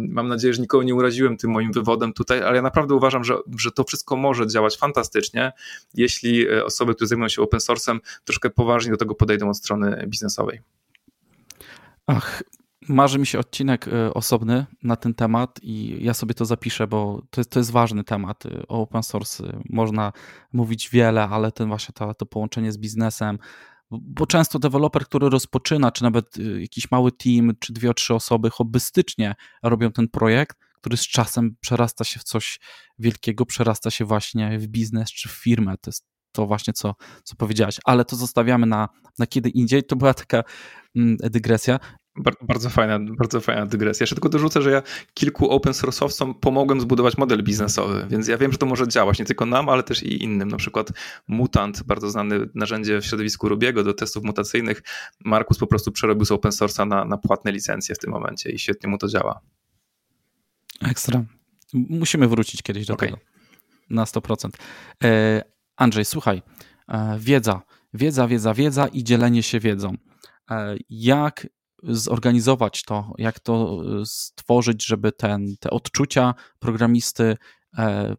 Mam nadzieję, że nikogo nie uraziłem tym moim wywodem tutaj, ale ja naprawdę uważam, że, że to wszystko może działać fantastycznie, jeśli e, osoby, które zajmują się open source'em, troszkę poważnie do tego podejdą od strony biznesowej. Ach, marzy mi się odcinek y, osobny na ten temat i ja sobie to zapiszę, bo to jest, to jest ważny temat. Y, o open source można mówić wiele, ale ten właśnie to, to połączenie z biznesem, bo często deweloper, który rozpoczyna, czy nawet jakiś mały team, czy dwie, trzy osoby hobbystycznie robią ten projekt, który z czasem przerasta się w coś wielkiego, przerasta się właśnie w biznes czy w firmę. To jest to właśnie, co, co powiedziałaś, ale to zostawiamy na, na kiedy indziej. To była taka mm, dygresja. Bardzo fajna, bardzo fajna dygresja. Jeszcze tylko dorzucę, że ja kilku open source'owcom pomogłem zbudować model biznesowy, więc ja wiem, że to może działać nie tylko nam, ale też i innym. Na przykład Mutant, bardzo znane narzędzie w środowisku Rubiego do testów mutacyjnych. Markus po prostu przerobił z open source'a na, na płatne licencje w tym momencie i świetnie mu to działa. Ekstra. Musimy wrócić kiedyś do okay. tego. Na 100%. E, Andrzej, słuchaj, e, wiedza, wiedza, wiedza, wiedza i dzielenie się wiedzą. E, jak zorganizować to, jak to e, stworzyć, żeby ten, te odczucia programisty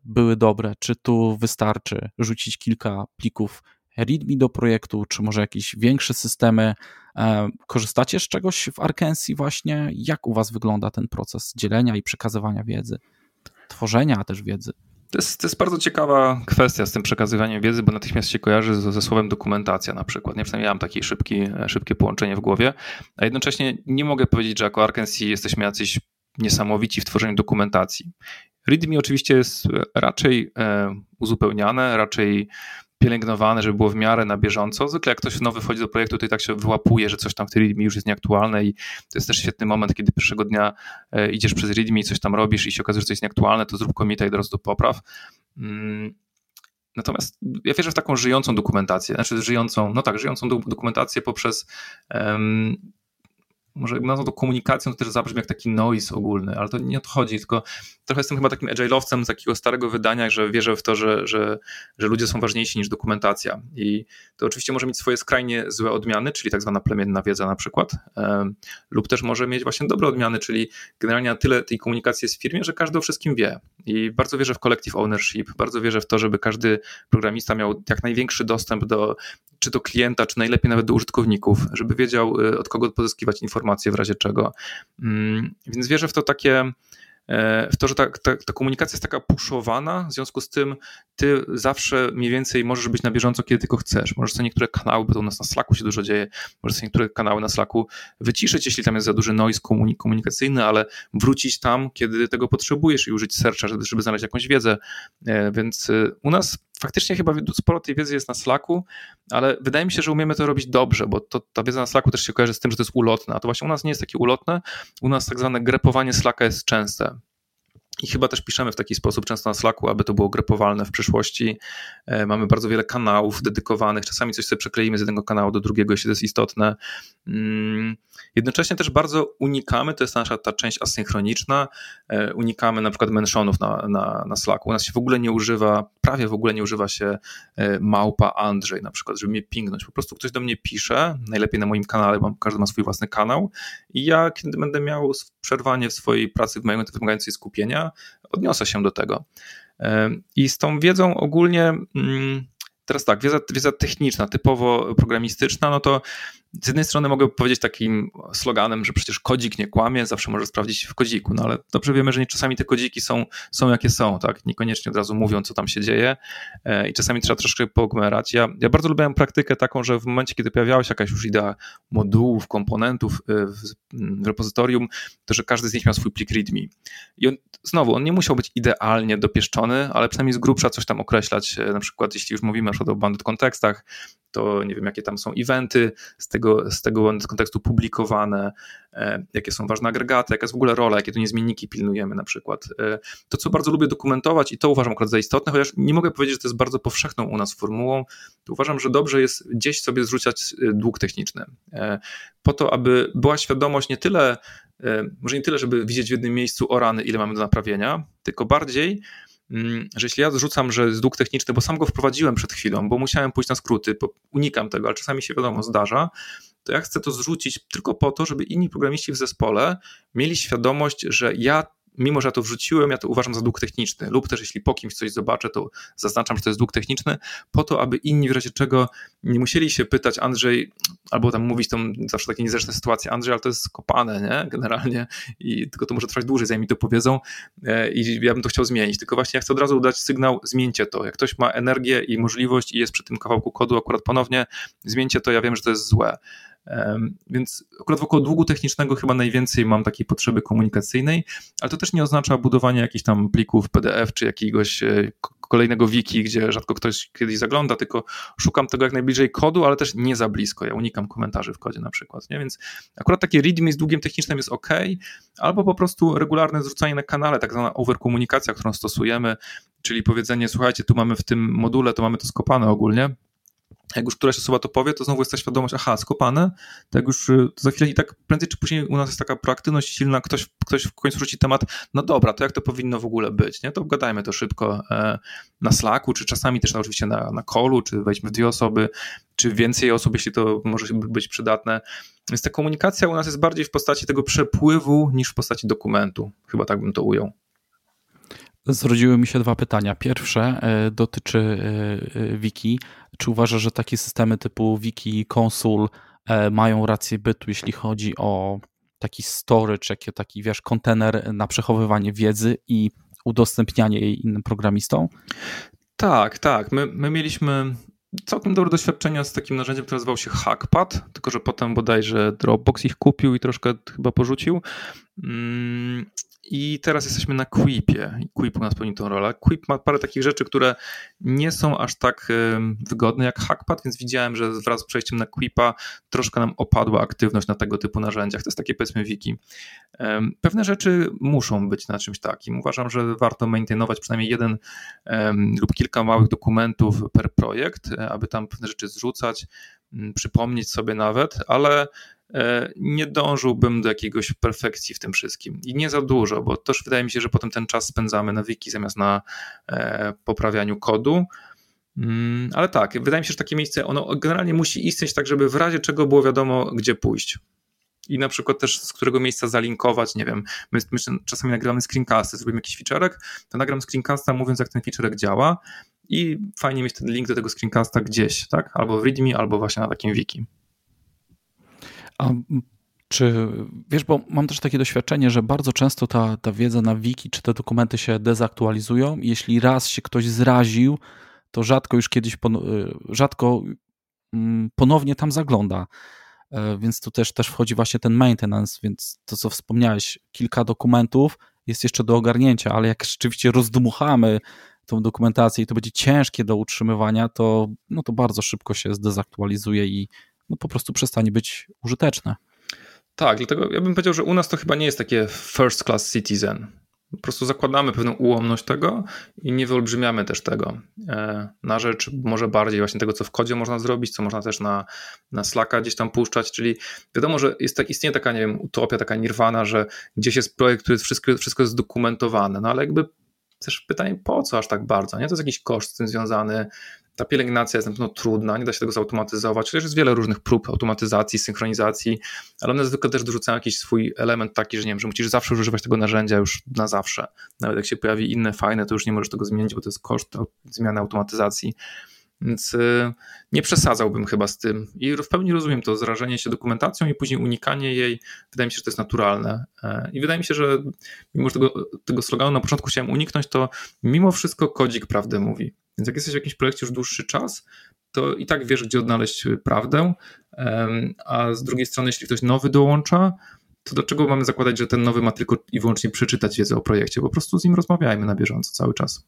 były dobre? Czy tu wystarczy rzucić kilka plików README do projektu, czy może jakieś większe systemy? Korzystacie z czegoś w Arkansas właśnie? Jak u Was wygląda ten proces dzielenia i przekazywania wiedzy, tworzenia też wiedzy? To jest, to jest bardzo ciekawa kwestia z tym przekazywaniem wiedzy, bo natychmiast się kojarzy ze, ze słowem dokumentacja na przykład. Nie przynajmniej mam takie szybki, szybkie połączenie w głowie, a jednocześnie nie mogę powiedzieć, że jako Arkansas jesteśmy jacyś niesamowici w tworzeniu dokumentacji. README oczywiście jest raczej e, uzupełniane, raczej pielęgnowane, żeby było w miarę na bieżąco. Zwykle jak ktoś nowy wchodzi do projektu, to i tak się wyłapuje, że coś tam w tej README już jest nieaktualne i to jest też świetny moment, kiedy pierwszego dnia e, idziesz przez README i coś tam robisz i się okazuje, że coś jest nieaktualne, to zrób komita i od razu popraw. Mm, natomiast ja wierzę w taką żyjącą dokumentację, znaczy żyjącą, no tak, żyjącą dokumentację poprzez um, może nazwą to komunikacją, to też zabrzmi jak taki noise ogólny, ale to nie o to chodzi, tylko trochę jestem chyba takim agile'owcem z takiego starego wydania, że wierzę w to, że, że, że ludzie są ważniejsi niż dokumentacja. I to oczywiście może mieć swoje skrajnie złe odmiany, czyli tak zwana plemienna wiedza na przykład, lub też może mieć właśnie dobre odmiany, czyli generalnie tyle tej komunikacji jest w firmie, że każdy o wszystkim wie. I bardzo wierzę w collective ownership, bardzo wierzę w to, żeby każdy programista miał jak największy dostęp do czy do klienta, czy najlepiej nawet do użytkowników, żeby wiedział y, od kogo pozyskiwać informacje w razie czego. Mm, więc wierzę w to takie w to, że ta, ta, ta, komunikacja jest taka puszowana, w związku z tym ty zawsze mniej więcej możesz być na bieżąco, kiedy tylko chcesz. Możesz sobie niektóre kanały, bo to u nas na Slacku się dużo dzieje, możesz sobie niektóre kanały na Slacku wyciszyć, jeśli tam jest za duży noise komunikacyjny, ale wrócić tam, kiedy tego potrzebujesz i użyć searcha, żeby, żeby znaleźć jakąś wiedzę. E, więc e, u nas faktycznie chyba sporo tej wiedzy jest na Slacku, ale wydaje mi się, że umiemy to robić dobrze, bo to, ta wiedza na Slacku też się kojarzy z tym, że to jest ulotne, a to właśnie u nas nie jest takie ulotne, u nas tak zwane grepowanie Slacka jest częste. I chyba też piszemy w taki sposób często na Slacku, aby to było grepowalne w przyszłości. E, mamy bardzo wiele kanałów dedykowanych. Czasami coś sobie przekleimy z jednego kanału do drugiego, jeśli to jest istotne. Mm, jednocześnie też bardzo unikamy, to jest nasza ta część asynchroniczna, e, unikamy na przykład mentionów na, na, na Slacku. U nas się w ogóle nie używa, prawie w ogóle nie używa się e, małpa Andrzej na przykład, żeby mnie pingnąć. Po prostu ktoś do mnie pisze, najlepiej na moim kanale, bo każdy ma swój własny kanał i ja, kiedy będę miał przerwanie w swojej pracy wymagającej skupienia, odniosę się do tego. I z tą wiedzą ogólnie, mm, teraz tak, wiedza, wiedza techniczna, typowo programistyczna, no to z jednej strony mogę powiedzieć takim sloganem, że przecież kodzik nie kłamie, zawsze może sprawdzić w kodziku, no ale dobrze wiemy, że czasami te kodziki są, są jakie są, tak? Niekoniecznie od razu mówią, co tam się dzieje e, i czasami trzeba troszkę pogmerać. Ja, ja bardzo lubiłem praktykę taką, że w momencie, kiedy pojawiała się jakaś już idea modułów, komponentów e, w, w repozytorium, to że każdy z nich miał swój plik readme. I on, znowu, on nie musiał być idealnie dopieszczony, ale przynajmniej z grubsza coś tam określać, e, na przykład jeśli już mówimy o bandit kontekstach, to nie wiem, jakie tam są eventy z tego, z tego kontekstu publikowane, e, jakie są ważne agregaty, jaka jest w ogóle rola, jakie tu niezmienniki pilnujemy na przykład. E, to, co bardzo lubię dokumentować i to uważam akurat za istotne, chociaż nie mogę powiedzieć, że to jest bardzo powszechną u nas formułą, to uważam, że dobrze jest gdzieś sobie zrzucać e, dług techniczny, po to, aby była świadomość nie tyle, może nie tyle, żeby widzieć w jednym miejscu o rany, ile mamy do naprawienia, tylko bardziej, że jeśli ja zrzucam, że jest dług techniczny, bo sam go wprowadziłem przed chwilą, bo musiałem pójść na skróty, unikam tego, ale czasami się wiadomo zdarza, to ja chcę to zrzucić tylko po to, żeby inni programiści w zespole mieli świadomość, że ja mimo że ja to wrzuciłem, ja to uważam za dług techniczny, lub też jeśli po kimś coś zobaczę, to zaznaczam, że to jest dług techniczny, po to, aby inni w razie czego nie musieli się pytać, Andrzej, albo tam mówić tą zawsze takie niezręczne sytuacje, Andrzej, ale to jest skopane, nie, generalnie, i tylko to może trwać dłużej, zanim mi to powiedzą. E, i ja bym to chciał zmienić, tylko właśnie ja chcę od razu dać sygnał, zmieńcie to, jak ktoś ma energię i możliwość i jest przy tym kawałku kodu akurat ponownie, zmieńcie to, ja wiem, że to jest złe. Więc akurat wokół długu technicznego chyba najwięcej mam takiej potrzeby komunikacyjnej, ale to też nie oznacza budowania jakichś tam plików PDF czy jakiegoś e, kolejnego wiki, gdzie rzadko ktoś kiedyś zagląda, tylko szukam tego jak najbliżej kodu, ale też nie za blisko. Ja unikam komentarzy w kodzie na przykład. Nie? Więc akurat takie readme z długiem technicznym jest ok, albo po prostu regularne zrzucanie na kanale, tak zwana overkomunikacja, którą stosujemy, czyli powiedzenie, słuchajcie, tu mamy w tym module, to mamy to skopane ogólnie, jak już któraś osoba to powie, to znowu jest ta świadomość, aha, skopane, to jak już y, za chwilę i tak prędzej czy później u nas jest taka proaktywność silna, ktoś, ktoś w końcu rzuci temat, no dobra, to jak to powinno w ogóle być, nie? To obgadajmy to szybko e, na Slacku, czy czasami też oczywiście na, na czy wejdźmy w dwie osoby, czy więcej osób, jeśli to może być przydatne. Więc ta komunikacja u nas jest bardziej w postaci tego przepływu niż w postaci dokumentu. Chyba tak bym to ujął. Zrodziły mi się dwa pytania. Pierwsze e, dotyczy e, e, wiki. Czy uważasz, że takie systemy typu wiki, konsul mają rację bytu, jeśli chodzi o taki storage, taki, taki wiesz, kontener na przechowywanie wiedzy i udostępnianie jej innym programistom? Tak, tak. My, my mieliśmy całkiem dobre doświadczenia z takim narzędziem, które nazywał się Hackpad, tylko że potem bodajże Dropbox ich kupił i troszkę chyba porzucił. I teraz jesteśmy na Quipie. Quip u nas pełni tą rolę. Quip ma parę takich rzeczy, które nie są aż tak wygodne jak Hackpad, więc widziałem, że wraz z przejściem na Quipa troszkę nam opadła aktywność na tego typu narzędziach. To jest takie powiedzmy wiki. Pewne rzeczy muszą być na czymś takim. Uważam, że warto maintainować przynajmniej jeden lub kilka małych dokumentów per projekt, e, aby tam pewne rzeczy zrzucać, przypomnieć sobie nawet, ale nie dążyłbym do jakiegoś perfekcji w tym wszystkim. I nie za dużo, bo też wydaje mi się, że potem ten czas spędzamy na wiki zamiast na e, poprawianiu kodu. Mm, ale tak, wydaje mi się, że takie miejsce, ono generalnie musi istnieć tak, żeby w razie czego było wiadomo, gdzie pójść. I na przykład też z którego miejsca zalinkować, nie wiem, my, my czasami nagramy screencasty, zrobimy jakiś featurek, to nagram screencasta mówiąc, jak ten featurek działa i fajnie mieć ten link do tego screencasta gdzieś, tak? Albo w README, albo właśnie na takim wiki. A czy wiesz, bo mam też takie doświadczenie, że bardzo często ta, ta wiedza na wiki czy te dokumenty się dezaktualizują. Jeśli raz się ktoś zraził, to rzadko już kiedyś, y, rzadko mm, ponownie tam zagląda. E, więc tu też, też wchodzi właśnie ten maintenance, więc to, co wspomniałeś, kilka dokumentów jest jeszcze do ogarnięcia, ale jak rzeczywiście rozdmuchamy tą dokumentację i to będzie ciężkie do utrzymywania, to, no to bardzo szybko się zdezaktualizuje i, no po prostu przestanie być użyteczne. Tak, dlatego ja bym powiedział, że u nas to chyba nie jest takie first class citizen. Po prostu zakładamy pewną ułomność tego i nie wyolbrzymiamy też tego e, na rzecz może bardziej właśnie tego, co w kodzie można zrobić, co można też na, na Slacka gdzieś tam puszczać, czyli wiadomo, że jest tak, istnieje taka, nie wiem, utopia, taka nirwana, że gdzieś jest projekt, który jest wszystko, wszystko jest zdokumentowane, no ale jakby też pytanie, po co aż tak bardzo, nie? To jest jakiś koszt z tym związany, ta pielęgnacja jest na pewno trudna, nie da się tego zautomatyzować. Przecież jest wiele różnych prób automatyzacji, synchronizacji, ale one zwykle też dorzucają jakiś swój element taki, że nie wiem, że musisz zawsze używać tego narzędzia już na zawsze. Nawet jak się pojawi inne fajne, to już nie możesz tego zmienić, bo to jest koszt zmiany automatyzacji. Więc y, nie przesadzałbym chyba z tym. I w pełni rozumiem to zrażenie się dokumentacją i później unikanie jej. Wydaje mi się, że to jest naturalne. E, I wydaje mi się, że mimo tego, tego sloganu na początku chciałem uniknąć, to mimo wszystko kodzik prawdę mówi. Więc jak jesteś w jakimś projekcie już dłuższy czas, to i tak wiesz, gdzie odnaleźć prawdę, a z drugiej strony, jeśli ktoś nowy dołącza, to dlaczego mamy zakładać, że ten nowy ma tylko i wyłącznie przeczytać wiedzę o projekcie? Po prostu z nim rozmawiajmy na bieżąco cały czas.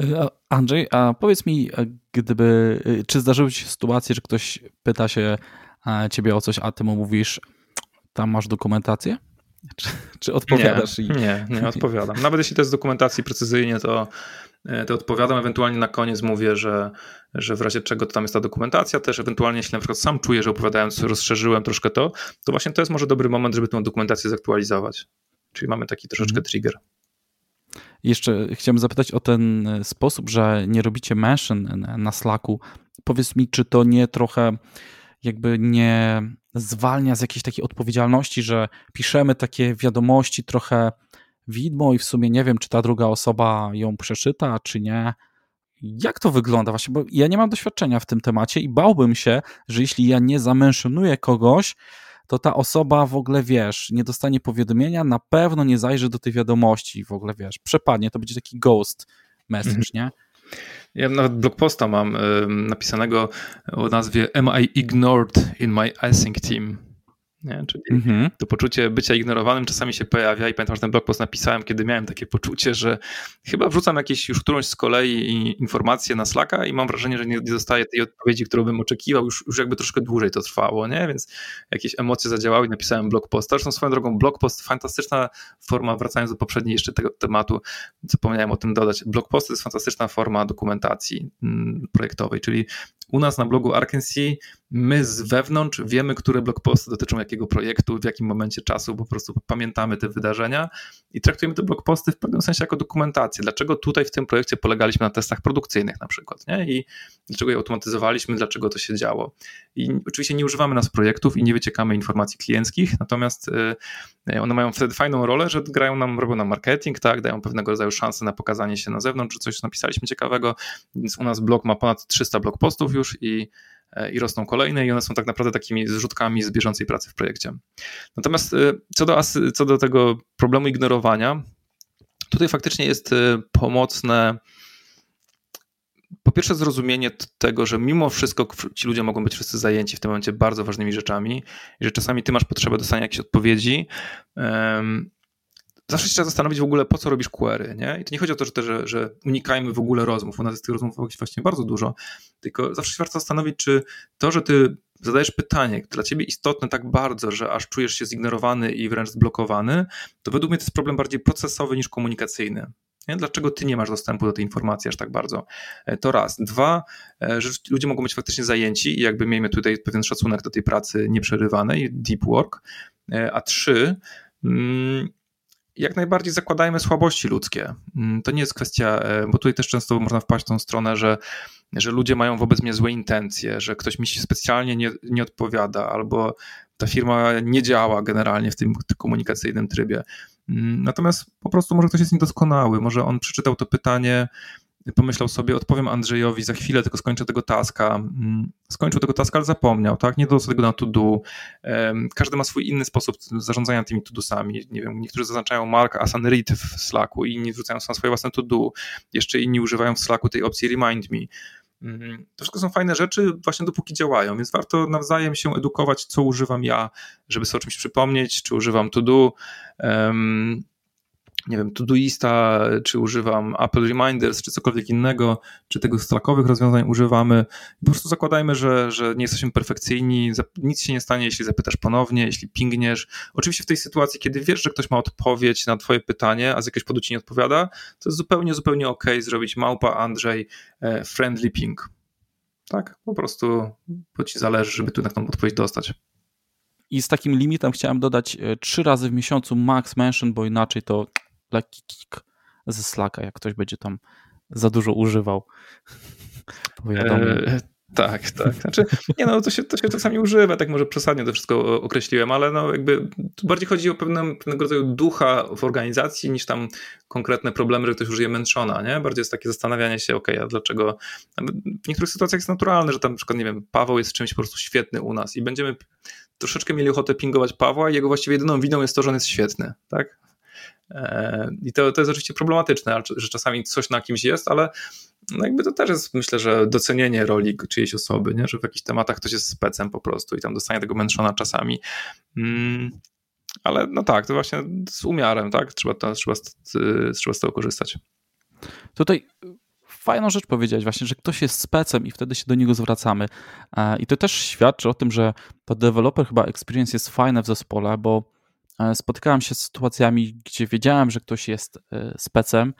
E, Andrzej, a powiedz mi, e, gdyby, e, czy zdarzyły ci się sytuacje, że ktoś pyta się ciebie o coś, a ty mu mówisz, tam masz dokumentację? Czy, czy odpowiadasz? Nie, i... nie, nie odpowiadam. Nawet jeśli to jest z dokumentacji precyzyjnie, to to odpowiadam, ewentualnie na koniec mówię, że, że w razie czego to tam jest ta dokumentacja, też ewentualnie jeśli na przykład sam czuję, że opowiadając rozszerzyłem troszkę to, to właśnie to jest może dobry moment, żeby tę dokumentację zaktualizować. Czyli mamy taki troszeczkę mhm. trigger. Jeszcze chciałem zapytać o ten e, sposób, że nie robicie mention na Slacku. Powiedz mi, czy to nie trochę jakby nie zwalnia z jakiejś takiej odpowiedzialności, że piszemy takie wiadomości trochę widmo i w sumie nie wiem, czy ta druga osoba ją przeczyta, czy nie. Jak to wygląda właśnie? Bo ja nie mam doświadczenia w tym temacie i bałbym się, że jeśli ja nie zamęszonuję kogoś, to ta osoba w ogóle, wiesz, nie dostanie powiadomienia, na pewno nie zajrzy do tej wiadomości, w ogóle, wiesz, przepadnie, to będzie taki ghost message, mhm. nie? Ja nawet blogposta mam y, napisanego o nazwie Am I ignored in my async team? Nie? Czyli mhm. to poczucie bycia ignorowanym czasami się pojawia i pamiętam, że ten blog post napisałem, kiedy miałem takie poczucie, że chyba wrzucam jakieś już którąś z kolei informacje na Slacka i mam wrażenie, że nie, nie dostaję tej odpowiedzi, którą bym oczekiwał, już, już jakby troszkę dłużej to trwało, nie? więc jakieś emocje zadziałały i napisałem blog post. Zresztą swoją drogą blog post, fantastyczna forma, wracając do poprzedniej jeszcze tego tematu, zapomniałem o tym dodać, blog post to jest fantastyczna forma dokumentacji mm, projektowej, czyli u nas na blogu Arkansas my z wewnątrz wiemy, które blogposty dotyczą jakiego projektu, w jakim momencie czasu, po prostu pamiętamy te wydarzenia i traktujemy te blogposty w pewnym sensie jako dokumentację. Dlaczego tutaj w tym projekcie polegaliśmy na testach produkcyjnych na przykład, nie? I dlaczego je automatyzowaliśmy, dlaczego to się działo. I oczywiście nie używamy nas projektów i nie wyciekamy informacji klienckich, natomiast y, one mają wtedy fajną rolę, że grają nam, robią nam marketing, tak, dają pewnego rodzaju szansę na pokazanie się na zewnątrz, że coś napisaliśmy ciekawego, więc u nas blog ma ponad 300 blogpostów już i E, i rosną kolejne i one są tak naprawdę takimi zrzutkami z bieżącej pracy w projekcie. Natomiast e, co do, co do tego problemu ignorowania, Tutaj faktycznie jest y, pomocne po pierwsze zrozumienie tego, że mimo wszystko ci ludzie mogą być wszyscy zajęci w tym momencie bardzo ważnymi rzeczami i że czasami ty masz potrzebę dostania jakiejś odpowiedzi. Zawsze się trzeba zastanowić w ogóle, po co robisz query, nie? I to nie chodzi o to, że, że, że unikajmy w ogóle rozmów, u nas jest tych rozmów właśnie bardzo dużo, tylko zawsze się warto zastanowić, czy to, że ty zadajesz pytanie dla ciebie istotne tak bardzo, że aż czujesz się zignorowany i wręcz zblokowany, to według mnie to jest problem bardziej procesowy niż komunikacyjny. Nie? Dlaczego ty nie masz dostępu do tej informacji aż tak bardzo? E, to raz. Dwa, e, że ludzie mogą być faktycznie zajęci i jakby miejmy tutaj pewien szacunek do tej pracy nieprzerywanej, deep work. E, a trzy, mm, jak najbardziej zakładajmy słabości ludzkie. Mm, to nie jest kwestia, bo tutaj też często można wpaść w tą stronę, że, że ludzie mają wobec mnie złe intencje, że ktoś mi się specjalnie nie, nie odpowiada, albo ta firma nie działa generalnie w tym komunikacyjnym trybie. Mm, natomiast po prostu może ktoś jest niedoskonały, może on przeczytał to pytanie, pomyślał sobie, odpowiem Andrzejowi za chwilę, tylko skończę tego taska. Mm, skończył tego taska, ale zapomniał, tak? Nie dodał tego na to-do. Każdy ma swój inny sposób zarządzania tymi to-dosami. Nie wiem, niektórzy zaznaczają mark as an read w Slacku, inni wrzucają swoje własne to-do. Jeszcze inni używają w Slacku tej opcji remind me. Mhm. To wszystko są fajne rzeczy, właśnie dopóki działają, więc warto nawzajem się edukować, co używam ja, żeby sobie o czymś przypomnieć, czy używam to do. Nie wiem, Todoista, czy używam Apple Reminders, czy cokolwiek innego, czy tego slackowych rozwiązań używamy. Po prostu zakładajmy, że, że nie jesteśmy perfekcyjni, nic się nie stanie, jeśli zapytasz ponownie, jeśli pingniesz. Oczywiście w tej sytuacji, kiedy wiesz, że ktoś ma odpowiedź na twoje pytanie, a z jakiegoś powodu ci nie odpowiada, to jest zupełnie, zupełnie ok zrobić małpa Andrzej e, friendly ping. Tak, po prostu, bo ci zależy, żeby tu na tą odpowiedź dostać. I z takim limitem chciałem dodać e, trzy razy w miesiącu max mention, bo inaczej to lekki kick ze Slacka, jak ktoś będzie tam za dużo używał. Eee, tak, tak. Znaczy, nie no, to się, to się czasami używa, tak może przesadnie to wszystko określiłem, ale no jakby bardziej chodzi o pewne, pewnego rodzaju ducha w organizacji niż tam konkretne problemy, że ktoś użyje menszona, nie? Bardziej jest takie zastanawianie się, ok, a dlaczego... W niektórych sytuacjach jest naturalne, że tam na przykład, nie wiem, Paweł jest czymś po prostu świetny u nas i będziemy troszeczkę mieli ochotę pingować Pawła i jego właściwie jedyną winą jest to, że on jest świetny, tak? E, I to, to jest oczywiście problematyczne, że czasami coś na kimś jest, ale no jakby to też jest, myślę, że docenienie roli czyjejś osoby, nie? że w jakichś tematach ktoś jest specem po prostu i tam dostanie tego męczona czasami. Mm, ale no tak, to właśnie z umiarem, tak? Trzeba, to, trzeba, trzeba z tego korzystać. Tutaj fajną rzecz powiedziałeś właśnie, że ktoś jest specem i wtedy się do niego zwracamy. E, I to też świadczy o tym, że to developer chyba experience jest fajne w zespole, bo spotykałem się z sytuacjami, gdzie wiedziałem, że ktoś jest e, specem,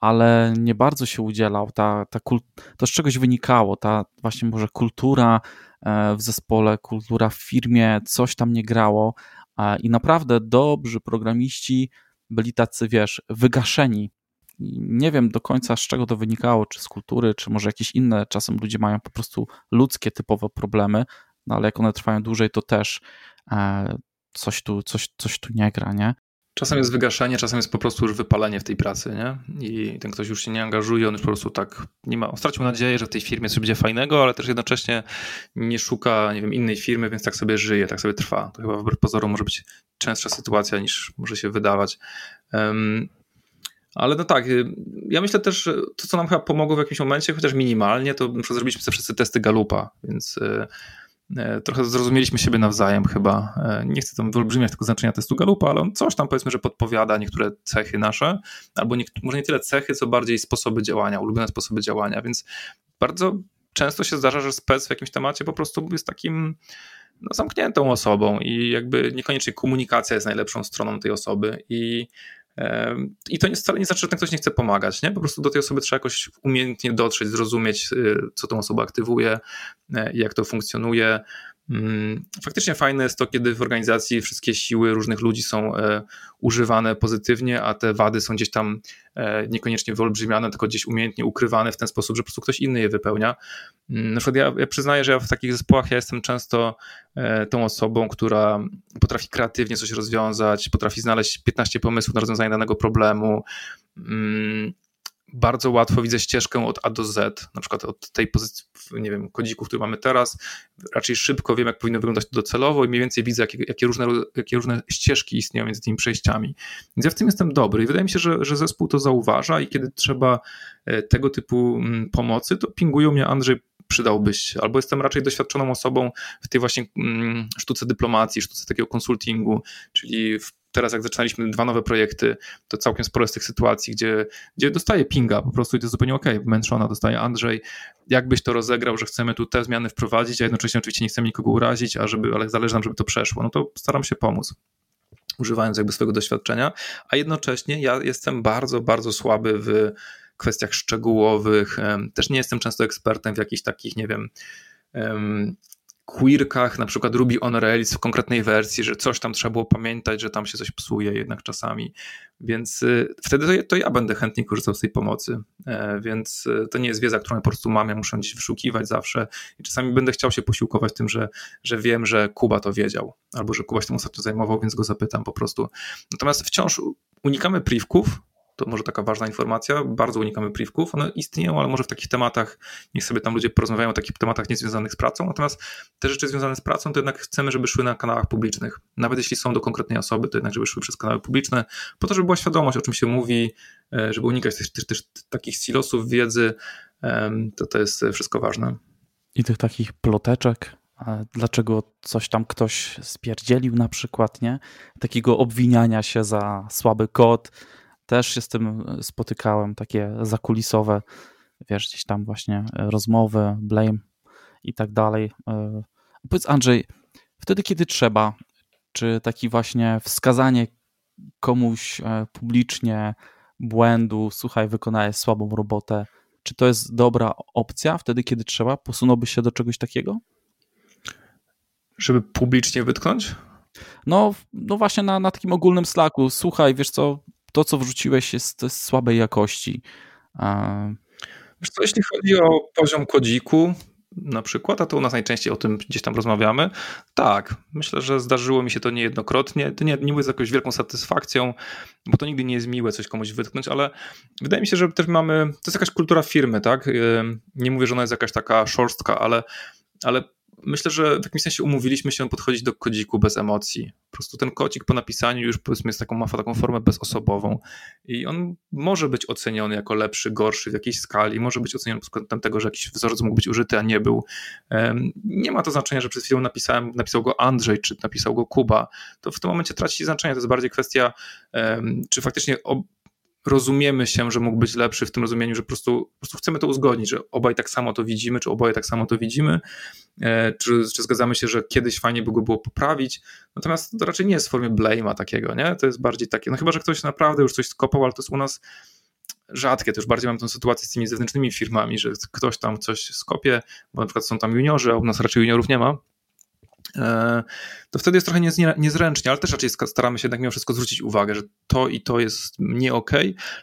ale nie bardzo się udzielał. Ta, ta kult, to z czegoś wynikało, ta właśnie może kultura e, w zespole, kultura w firmie, coś tam nie grało i naprawdę dobrzy programiści byli tacy, wiesz, wygaszeni. Nie wiem do końca z czego to wynikało, czy z kultury, czy może jakieś inne, czasem ludzie mają po prostu ludzkie typowe problemy, no ale jak one trwają dłużej, to też coś tu, coś, coś tu nie gra, nie? Czasem jest wygaszenie, czasem jest po prostu już wypalenie w tej pracy, nie? I ten ktoś już się nie angażuje, on już po prostu tak nie ma, stracił nadzieję, że w tej firmie coś będzie fajnego, ale też jednocześnie nie szuka, nie wiem, innej firmy, więc tak sobie żyje, tak sobie trwa. To chyba wbrew pozorom może być częstsza sytuacja niż może się wydawać. Um, ale no tak, y, ja myślę też, to co nam chyba pomogło w jakimś momencie, chociaż minimalnie, to przykład zrobiliśmy sobie wszyscy testy Galupa, więc y, trochę zrozumieliśmy siebie nawzajem chyba. E, nie chcę tam wyolbrzymiać tego znaczenia testu Galupa, ale on coś tam powiedzmy, że podpowiada niektóre cechy nasze, albo nie, może nie tyle cechy, co bardziej sposoby działania, ulubione sposoby działania, więc bardzo często się zdarza, że spec w jakimś temacie po prostu jest takim no, zamkniętą osobą i jakby niekoniecznie komunikacja jest najlepszą stroną tej osoby i i to wcale nie znaczy, że ten ktoś nie chce pomagać, nie? Po prostu do tej osoby trzeba jakoś umiejętnie dotrzeć, zrozumieć, y, co tą osobę aktywuje, e, jak to funkcjonuje. Mm, faktycznie fajne jest to, kiedy w organizacji wszystkie siły różnych ludzi są e, używane pozytywnie, a te wady są gdzieś tam e, niekoniecznie wyolbrzymiane, tylko gdzieś umiejętnie ukrywane w ten sposób, że po prostu ktoś inny je wypełnia. Mm, na przykład ja, ja przyznaję, że ja w takich zespołach ja jestem często e, tą osobą, która potrafi kreatywnie coś rozwiązać, potrafi znaleźć 15 pomysłów na rozwiązanie danego problemu. Bardzo łatwo widzę ścieżkę od A do Z, na przykład od tej pozycji, nie wiem, kodziku, który mamy teraz, raczej szybko wiem, jak powinno wyglądać to docelowo i mniej więcej widzę, jakie, jakie, różne, jakie różne ścieżki istnieją między tymi przejściami. Więc ja w tym jestem dobry i wydaje mi się, że, że zespół to zauważa i kiedy trzeba e, tego typu mm, pomocy, to pingują mnie Andrzej, przydałbyś, albo jestem raczej doświadczoną osobą w tej właśnie mm, sztuce dyplomacji, sztuce takiego konsultingu, czyli teraz jak zaczynaliśmy dwa nowe projekty, to całkiem sporo z tych sytuacji, gdzie, gdzie dostaje pinga po prostu i to jest zupełnie okej, okay. Męczona dostaje Andrzej, jakbyś to rozegrał, że chcemy tu te zmiany wprowadzić, a jednocześnie oczywiście nie chcemy nikogo urazić, a żeby, ale zależy nam, żeby to przeszło, no to staram się pomóc używając jakby swojego doświadczenia, a jednocześnie ja jestem bardzo, bardzo słaby w kwestiach szczegółowych, też nie jestem często ekspertem w jakichś takich, nie wiem, quirkach, na przykład Ruby on Rails w konkretnej wersji, że coś tam trzeba było pamiętać, że tam się coś psuje jednak czasami, więc y, wtedy to, to ja będę chętnie korzystał z tej pomocy, e, więc y, to nie jest wiedza, którą ja po prostu mam, ja muszę gdzieś wyszukiwać zawsze. I czasami będę chciał się posiłkować tym, że, że wiem, że Kuba to wiedział, albo że Kuba się tym ostatnio zajmował, więc go zapytam po prostu. Natomiast wciąż unikamy privków, to może taka ważna informacja, bardzo unikamy privków, one istnieją, ale może w takich tematach, niech sobie tam ludzie porozmawiają o takich tematach niezwiązanych z pracą, natomiast te rzeczy związane z pracą, to jednak chcemy, żeby szły na kanałach publicznych. Nawet jeśli są do konkretnej osoby, to jednak żeby szły przez kanały publiczne, po to, żeby była świadomość, o czym się mówi, e, żeby unikać też, też, też takich silosów wiedzy, to to jest wszystko ważne. I tych takich ploteczek, dlaczego coś tam ktoś spierdzielił na przykład, nie? Takiego obwiniania się za słaby kod, też się z tym e, spotykałem, takie zakulisowe, wiesz, gdzieś tam właśnie e, rozmowy, blame i tak dalej. E, powiedz Andrzej, wtedy kiedy trzeba, czy taki właśnie wskazanie komuś publicznie błędu, słuchaj, wykonałeś słabą robotę, czy to jest dobra opcja wtedy, kiedy trzeba? Posunąłbyś się do czegoś takiego? Żeby publicznie wytknąć? No, no właśnie na, na takim ogólnym slacku. Słuchaj, wiesz co, to, co wrzuciłeś, jest, jest słabej jakości. Wiesz co, jeśli chodzi o poziom kodziku, na przykład, a to u nas najczęściej o tym gdzieś tam rozmawiamy. Tak, myślę, że zdarzyło mi się to niejednokrotnie. To nie, nie mówię z jakąś wielką satysfakcją, bo to nigdy nie jest miłe coś komuś wytknąć, ale wydaje mi się, że też mamy, to jest jakaś kultura firmy, tak? Nie mówię, że ona jest jakaś taka szorstka, ale, ale myślę, że w jakimś sensie umówiliśmy się podchodzić do kodziku bez emocji. Po prostu ten kodzik po napisaniu już powiedzmy jest taką, ma taką formę bezosobową i on może być oceniony jako lepszy, gorszy w jakiejś skali, może być oceniony pod kątem tego, że jakiś wzorzec mógł być użyty, a nie był. Nie ma to znaczenia, że przed chwilą napisałem, napisał go Andrzej, czy napisał go Kuba. To w tym momencie traci znaczenie. To jest bardziej kwestia, czy faktycznie rozumiemy się, że mógł być lepszy w tym rozumieniu, że po prostu, po prostu chcemy to uzgodnić, że obaj tak samo to widzimy, czy oboje tak samo to widzimy, e, czy, czy zgadzamy się, że kiedyś fajnie by go było poprawić. Natomiast to raczej nie jest w formie blame'a takiego, nie? To jest bardziej takie, no chyba, że ktoś naprawdę już coś skopał, ale to jest u nas rzadkie, to już bardziej mam tę sytuację z tymi zewnętrznymi firmami, że ktoś tam coś skopie, bo na przykład są tam juniorzy, a u nas raczej juniorów nie ma, to wtedy jest trochę niezręcznie, ale też raczej staramy się jednak mimo wszystko zwrócić uwagę, że to i to jest nie ok,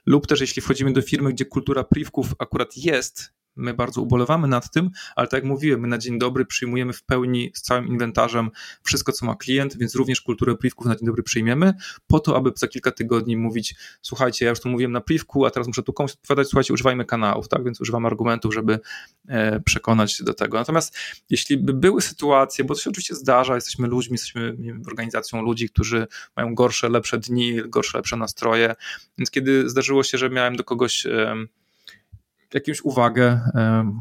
lub też jeśli wchodzimy do firmy, gdzie kultura privków akurat jest My bardzo ubolewamy nad tym, ale tak jak mówiłem, my na dzień dobry przyjmujemy w pełni z całym inwentarzem wszystko, co ma klient, więc również kulturę pliwków na dzień dobry przyjmiemy, po to, aby za kilka tygodni mówić, słuchajcie, ja już tu mówiłem na pliwku, a teraz muszę tu komuś odpowiadać, słuchajcie, używajmy kanałów, tak, więc używam argumentów, żeby e, przekonać do tego. Natomiast jeśli by były sytuacje, bo to się oczywiście zdarza, jesteśmy ludźmi, jesteśmy wiem, organizacją ludzi, którzy mają gorsze, lepsze dni, gorsze, lepsze nastroje, więc kiedy zdarzyło się, że miałem do kogoś jakąś uwagę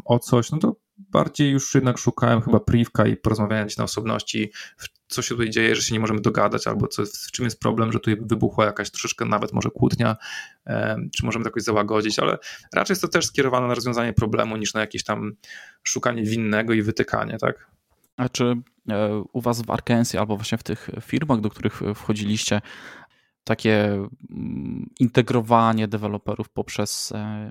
o coś, no to bardziej już jednak szukałem chyba privka i porozmawiania na osobności, co się tutaj dzieje, że się nie możemy dogadać, albo co, w czym jest problem, że tutaj wybuchła jakaś troszeczkę nawet może kłótnia, czy możemy to jakoś załagodzić, ale raczej jest to też skierowane na rozwiązanie problemu niż na jakieś tam szukanie winnego i wytykanie, tak? A czy e, u was w Arkensie albo właśnie w tych firmach, do których wchodziliście, takie mm, integrowanie deweloperów poprzez e,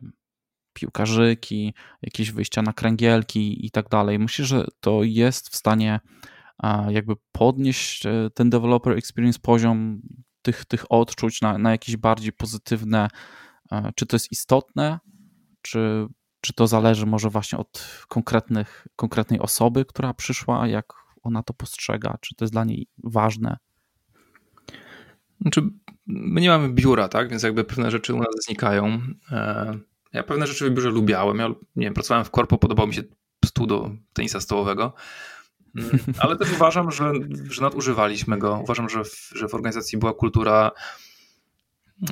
piłkarzyki, jakieś wyjścia na kręgielki i tak dalej. Myślę, że to jest w stanie jakby podnieść e, ten developer experience poziom tych, tych odczuć na, na jakieś bardziej pozytywne. E, czy to jest istotne, czy, czy to zależy może właśnie od konkretnych, konkretnej osoby, która przyszła, jak ona to postrzega, czy to jest dla niej ważne? Znaczy, my nie mamy biura, tak? Więc jakby pewne rzeczy u nas znikają. Ja pewne rzeczy w lubiałem. Ja nie wiem, pracowałem w korpo, podobał mi się stół do tenisa stołowego. Mm, ale też uważam, że, że nadużywaliśmy go. Uważam, że w, że w organizacji była kultura,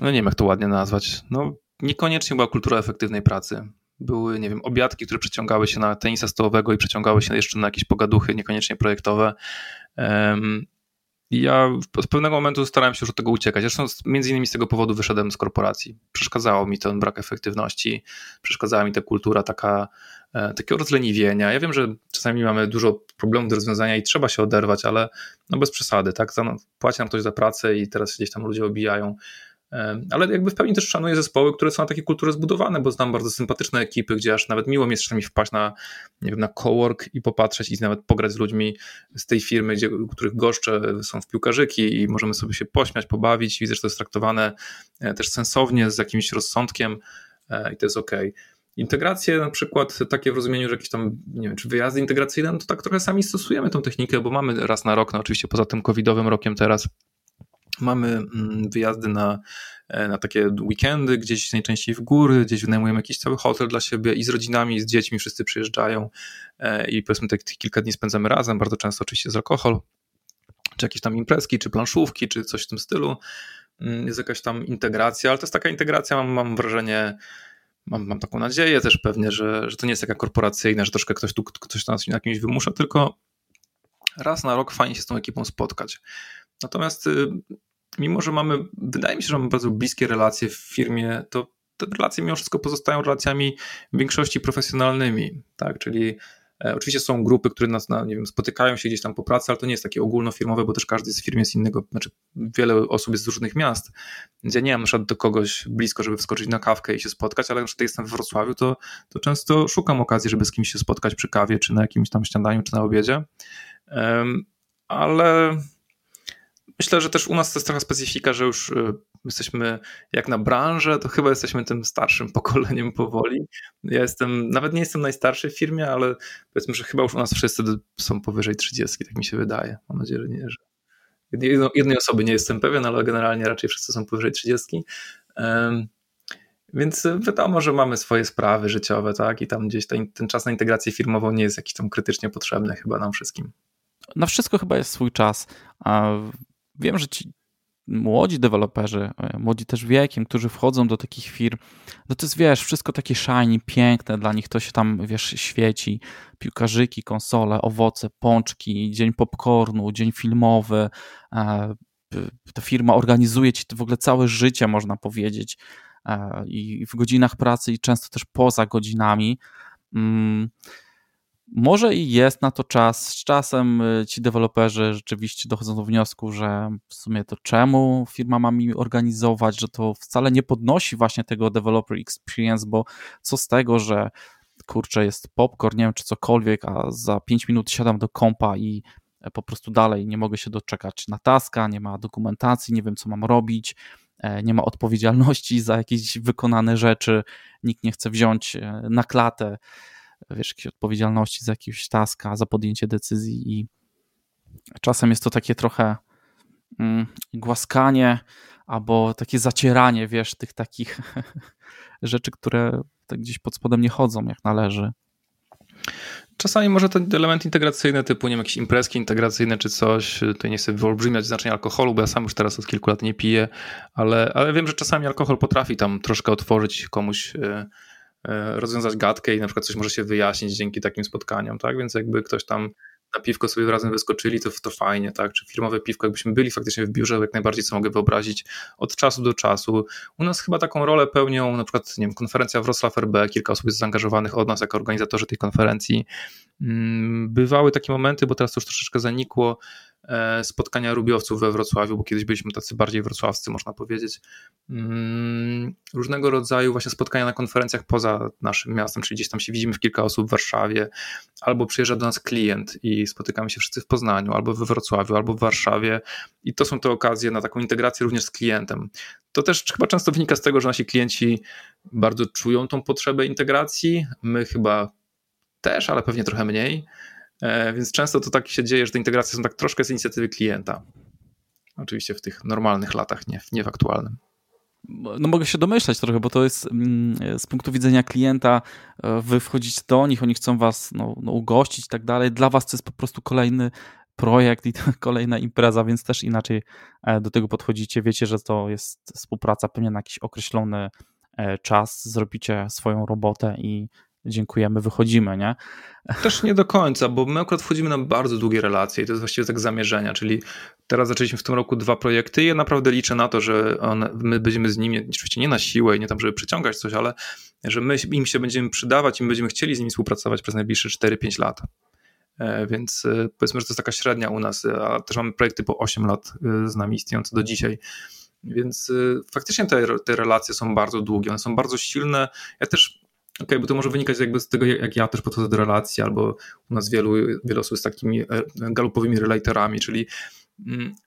no nie wiem jak to ładnie nazwać, no niekoniecznie była kultura efektywnej pracy. Były, nie wiem, obiadki, które przeciągały się na tenisa stołowego i przeciągały się jeszcze na jakieś pogaduchy, niekoniecznie projektowe. Ja z pewnego momentu starałem się już od tego uciekać. Zresztą między innymi z tego powodu wyszedłem z korporacji. Przeszkadzało mi ten brak efektywności, przeszkadzała mi ta kultura taka, e, takiego rozleniwienia. Ja wiem, że czasami mamy dużo problemów do rozwiązania i trzeba się oderwać, ale no bez przesady, tak? Płaci nam ktoś za pracę i teraz gdzieś tam ludzie obijają ale jakby w pełni też szanuję zespoły, które są na takie kultury zbudowane, bo znam bardzo sympatyczne ekipy, gdzie aż nawet miło mi jest czasami wpaść na, nie wiem, na cowork i popatrzeć i nawet pograć z ludźmi z tej firmy, gdzie, których goszcze są w piłkarzyki i możemy sobie się pośmiać, pobawić. Widzę, że to jest traktowane e, też sensownie, z jakimś rozsądkiem e, i to jest ok. Integracje na przykład takie w rozumieniu, że jakieś tam, nie wiem, czy wyjazdy integracyjne, no to tak trochę sami stosujemy tą technikę, bo mamy raz na rok, no oczywiście poza tym covidowym rokiem teraz Mamy mm, wyjazdy na, e, na takie weekendy, gdzieś najczęściej w góry, gdzieś wynajmujemy jakiś cały hotel dla siebie i z rodzinami, i z dziećmi wszyscy przyjeżdżają e, i powiedzmy tak kilka dni spędzamy razem, bardzo często oczywiście z alkohol, czy jakieś tam imprezki, czy planszówki, czy coś w tym stylu. Mm, jest jakaś tam integracja, ale to jest taka integracja, mam, mam wrażenie, mam, mam taką nadzieję też pewnie, że, że to nie jest taka korporacyjna, że troszkę ktoś tu ktoś nas na kimś wymusza, tylko raz na rok fajnie się z tą ekipą spotkać. Natomiast y, mimo, że mamy, wydaje mi się, że mamy bardzo bliskie relacje w firmie, to te relacje mimo wszystko pozostają relacjami w większości profesjonalnymi, tak, czyli e, Oczywiście są grupy, które nas, na, nie wiem, spotykają się gdzieś tam po pracy, ale to nie jest takie ogólnofirmowe, bo też każdy z firm jest innego, znaczy wiele osób jest z różnych miast, więc ja nie mam na do kogoś blisko, żeby wskoczyć na kawkę i się spotkać, ale na przykład jestem w Wrocławiu, to, to często szukam okazji, żeby z kimś się spotkać przy kawie, czy na jakimś tam śniadaniu, czy na obiedzie, um, ale Myślę, że też u nas to jest trochę specyfika, że już y, jesteśmy jak na branżę, to chyba jesteśmy tym starszym pokoleniem powoli. Ja jestem, nawet nie jestem najstarszy w firmie, ale powiedzmy, że chyba już u nas wszyscy są powyżej 30, tak mi się wydaje. Mam nadzieję, że nie. Że jednej osoby nie jestem pewien, ale generalnie raczej wszyscy są powyżej 30. Więc wiadomo, że mamy swoje sprawy życiowe, tak? I tam gdzieś ten, ten czas na integrację firmową nie jest jakiś tam krytycznie potrzebny chyba nam wszystkim. Na wszystko chyba jest swój czas. Wiem, że ci młodzi deweloperzy, e, młodzi też wiekiem, którzy wchodzą do takich firm, no to jest, wiesz, wszystko takie shiny, piękne, dla nich to się tam, wiesz, świeci, piłkarzyki, konsole, owoce, pączki, dzień popcornu, dzień filmowy, e, ta firma organizuje ci w ogóle całe życie, można powiedzieć, e, i w godzinach pracy i często też poza godzinami. Może i jest na to czas. Z czasem y, ci deweloperzy rzeczywiście dochodzą do wniosku, że w sumie to czemu firma ma mi organizować, że to wcale nie podnosi właśnie tego developer experience, bo co z tego, że kurczę, jest popcorn, nie wiem czy cokolwiek, a za 5 minut siadam do kompa i e, po prostu dalej nie mogę się doczekać na taska, nie ma dokumentacji, nie wiem co mam robić, e, nie ma odpowiedzialności za jakieś wykonane rzeczy, nikt nie chce wziąć e, na klatę wiesz, jakiejś odpowiedzialności za jakiegoś taska, za podjęcie decyzji i czasem jest to takie trochę mm, głaskanie albo takie zacieranie, wiesz, tych takich rzeczy, które tak gdzieś pod spodem nie chodzą jak należy. Czasami może ten element integracyjny, typu nie wiem, jakieś imprezki integracyjne czy coś, to nie chcę wyolbrzymiać znaczenia alkoholu, bo ja sam już teraz od kilku lat nie piję, ale, ale wiem, że czasami alkohol potrafi tam troszkę otworzyć komuś E, rozwiązać gadkę i na przykład coś może się wyjaśnić dzięki takim spotkaniom, tak? Więc jakby ktoś tam na piwko sobie razem wyskoczyli, to, to fajnie, tak? Czy firmowe piwko, jakbyśmy byli faktycznie w biurze, jak najbardziej co mogę wyobrazić, od czasu do czasu. U nas chyba taką rolę pełnią na przykład, nie wiem, konferencja Wrocław RB, kilka osób jest zaangażowanych od nas jako organizatorzy tej konferencji. Mm, bywały takie momenty, bo teraz to już troszeczkę zanikło, E, spotkania rubiowców we Wrocławiu, bo kiedyś byliśmy tacy bardziej wrocławscy, można powiedzieć. Mm, różnego rodzaju właśnie spotkania na konferencjach poza naszym miastem, czyli gdzieś tam się widzimy w kilka osób w Warszawie, albo przyjeżdża do nas klient i spotykamy się wszyscy w Poznaniu, albo we Wrocławiu, albo w Warszawie i to są te okazje na taką integrację również z klientem. To też chyba często wynika z tego, że nasi klienci bardzo czują tą potrzebę integracji, my chyba też, ale pewnie trochę mniej. E, więc często to tak się dzieje, że te integracje są tak troszkę z inicjatywy klienta. Oczywiście w tych normalnych latach, nie, nie w aktualnym. no mogę się domyślać trochę, bo to jest mm, z punktu widzenia klienta, e, wy wchodzicie do nich, oni chcą was no, no ugościć i tak dalej. Dla was to jest po prostu kolejny projekt i kolejna impreza, więc też inaczej e, do tego podchodzicie. Wiecie, że to jest współpraca pewnie na jakiś określony czas, zrobicie swoją robotę i dziękujemy, wychodzimy, nie? Też nie do końca, bo my akurat wchodzimy na bardzo długie relacje i to jest właściwie tak zamierzenia, czyli teraz zaczęliśmy w tym roku dwa projekty i ja naprawdę liczę na to, że my będziemy z nimi, oczywiście nie na siłę i nie tam, żeby przyciągać coś, ale że my im się będziemy przydawać i my będziemy chcieli z nimi współpracować przez najbliższe 4-5 lat. E, więc e, powiedzmy, że to jest taka średnia u nas, a też mamy projekty po 8 lat e, z nami istniejące do dzisiaj. Więc faktycznie te, te relacje są bardzo długie, one są bardzo silne. Ja też Okej, okay, bo to może wynikać jakby z tego, jak ja też podchodzę do relacji, albo u nas wielu, wiele osób z takimi galupowymi relatorami, czyli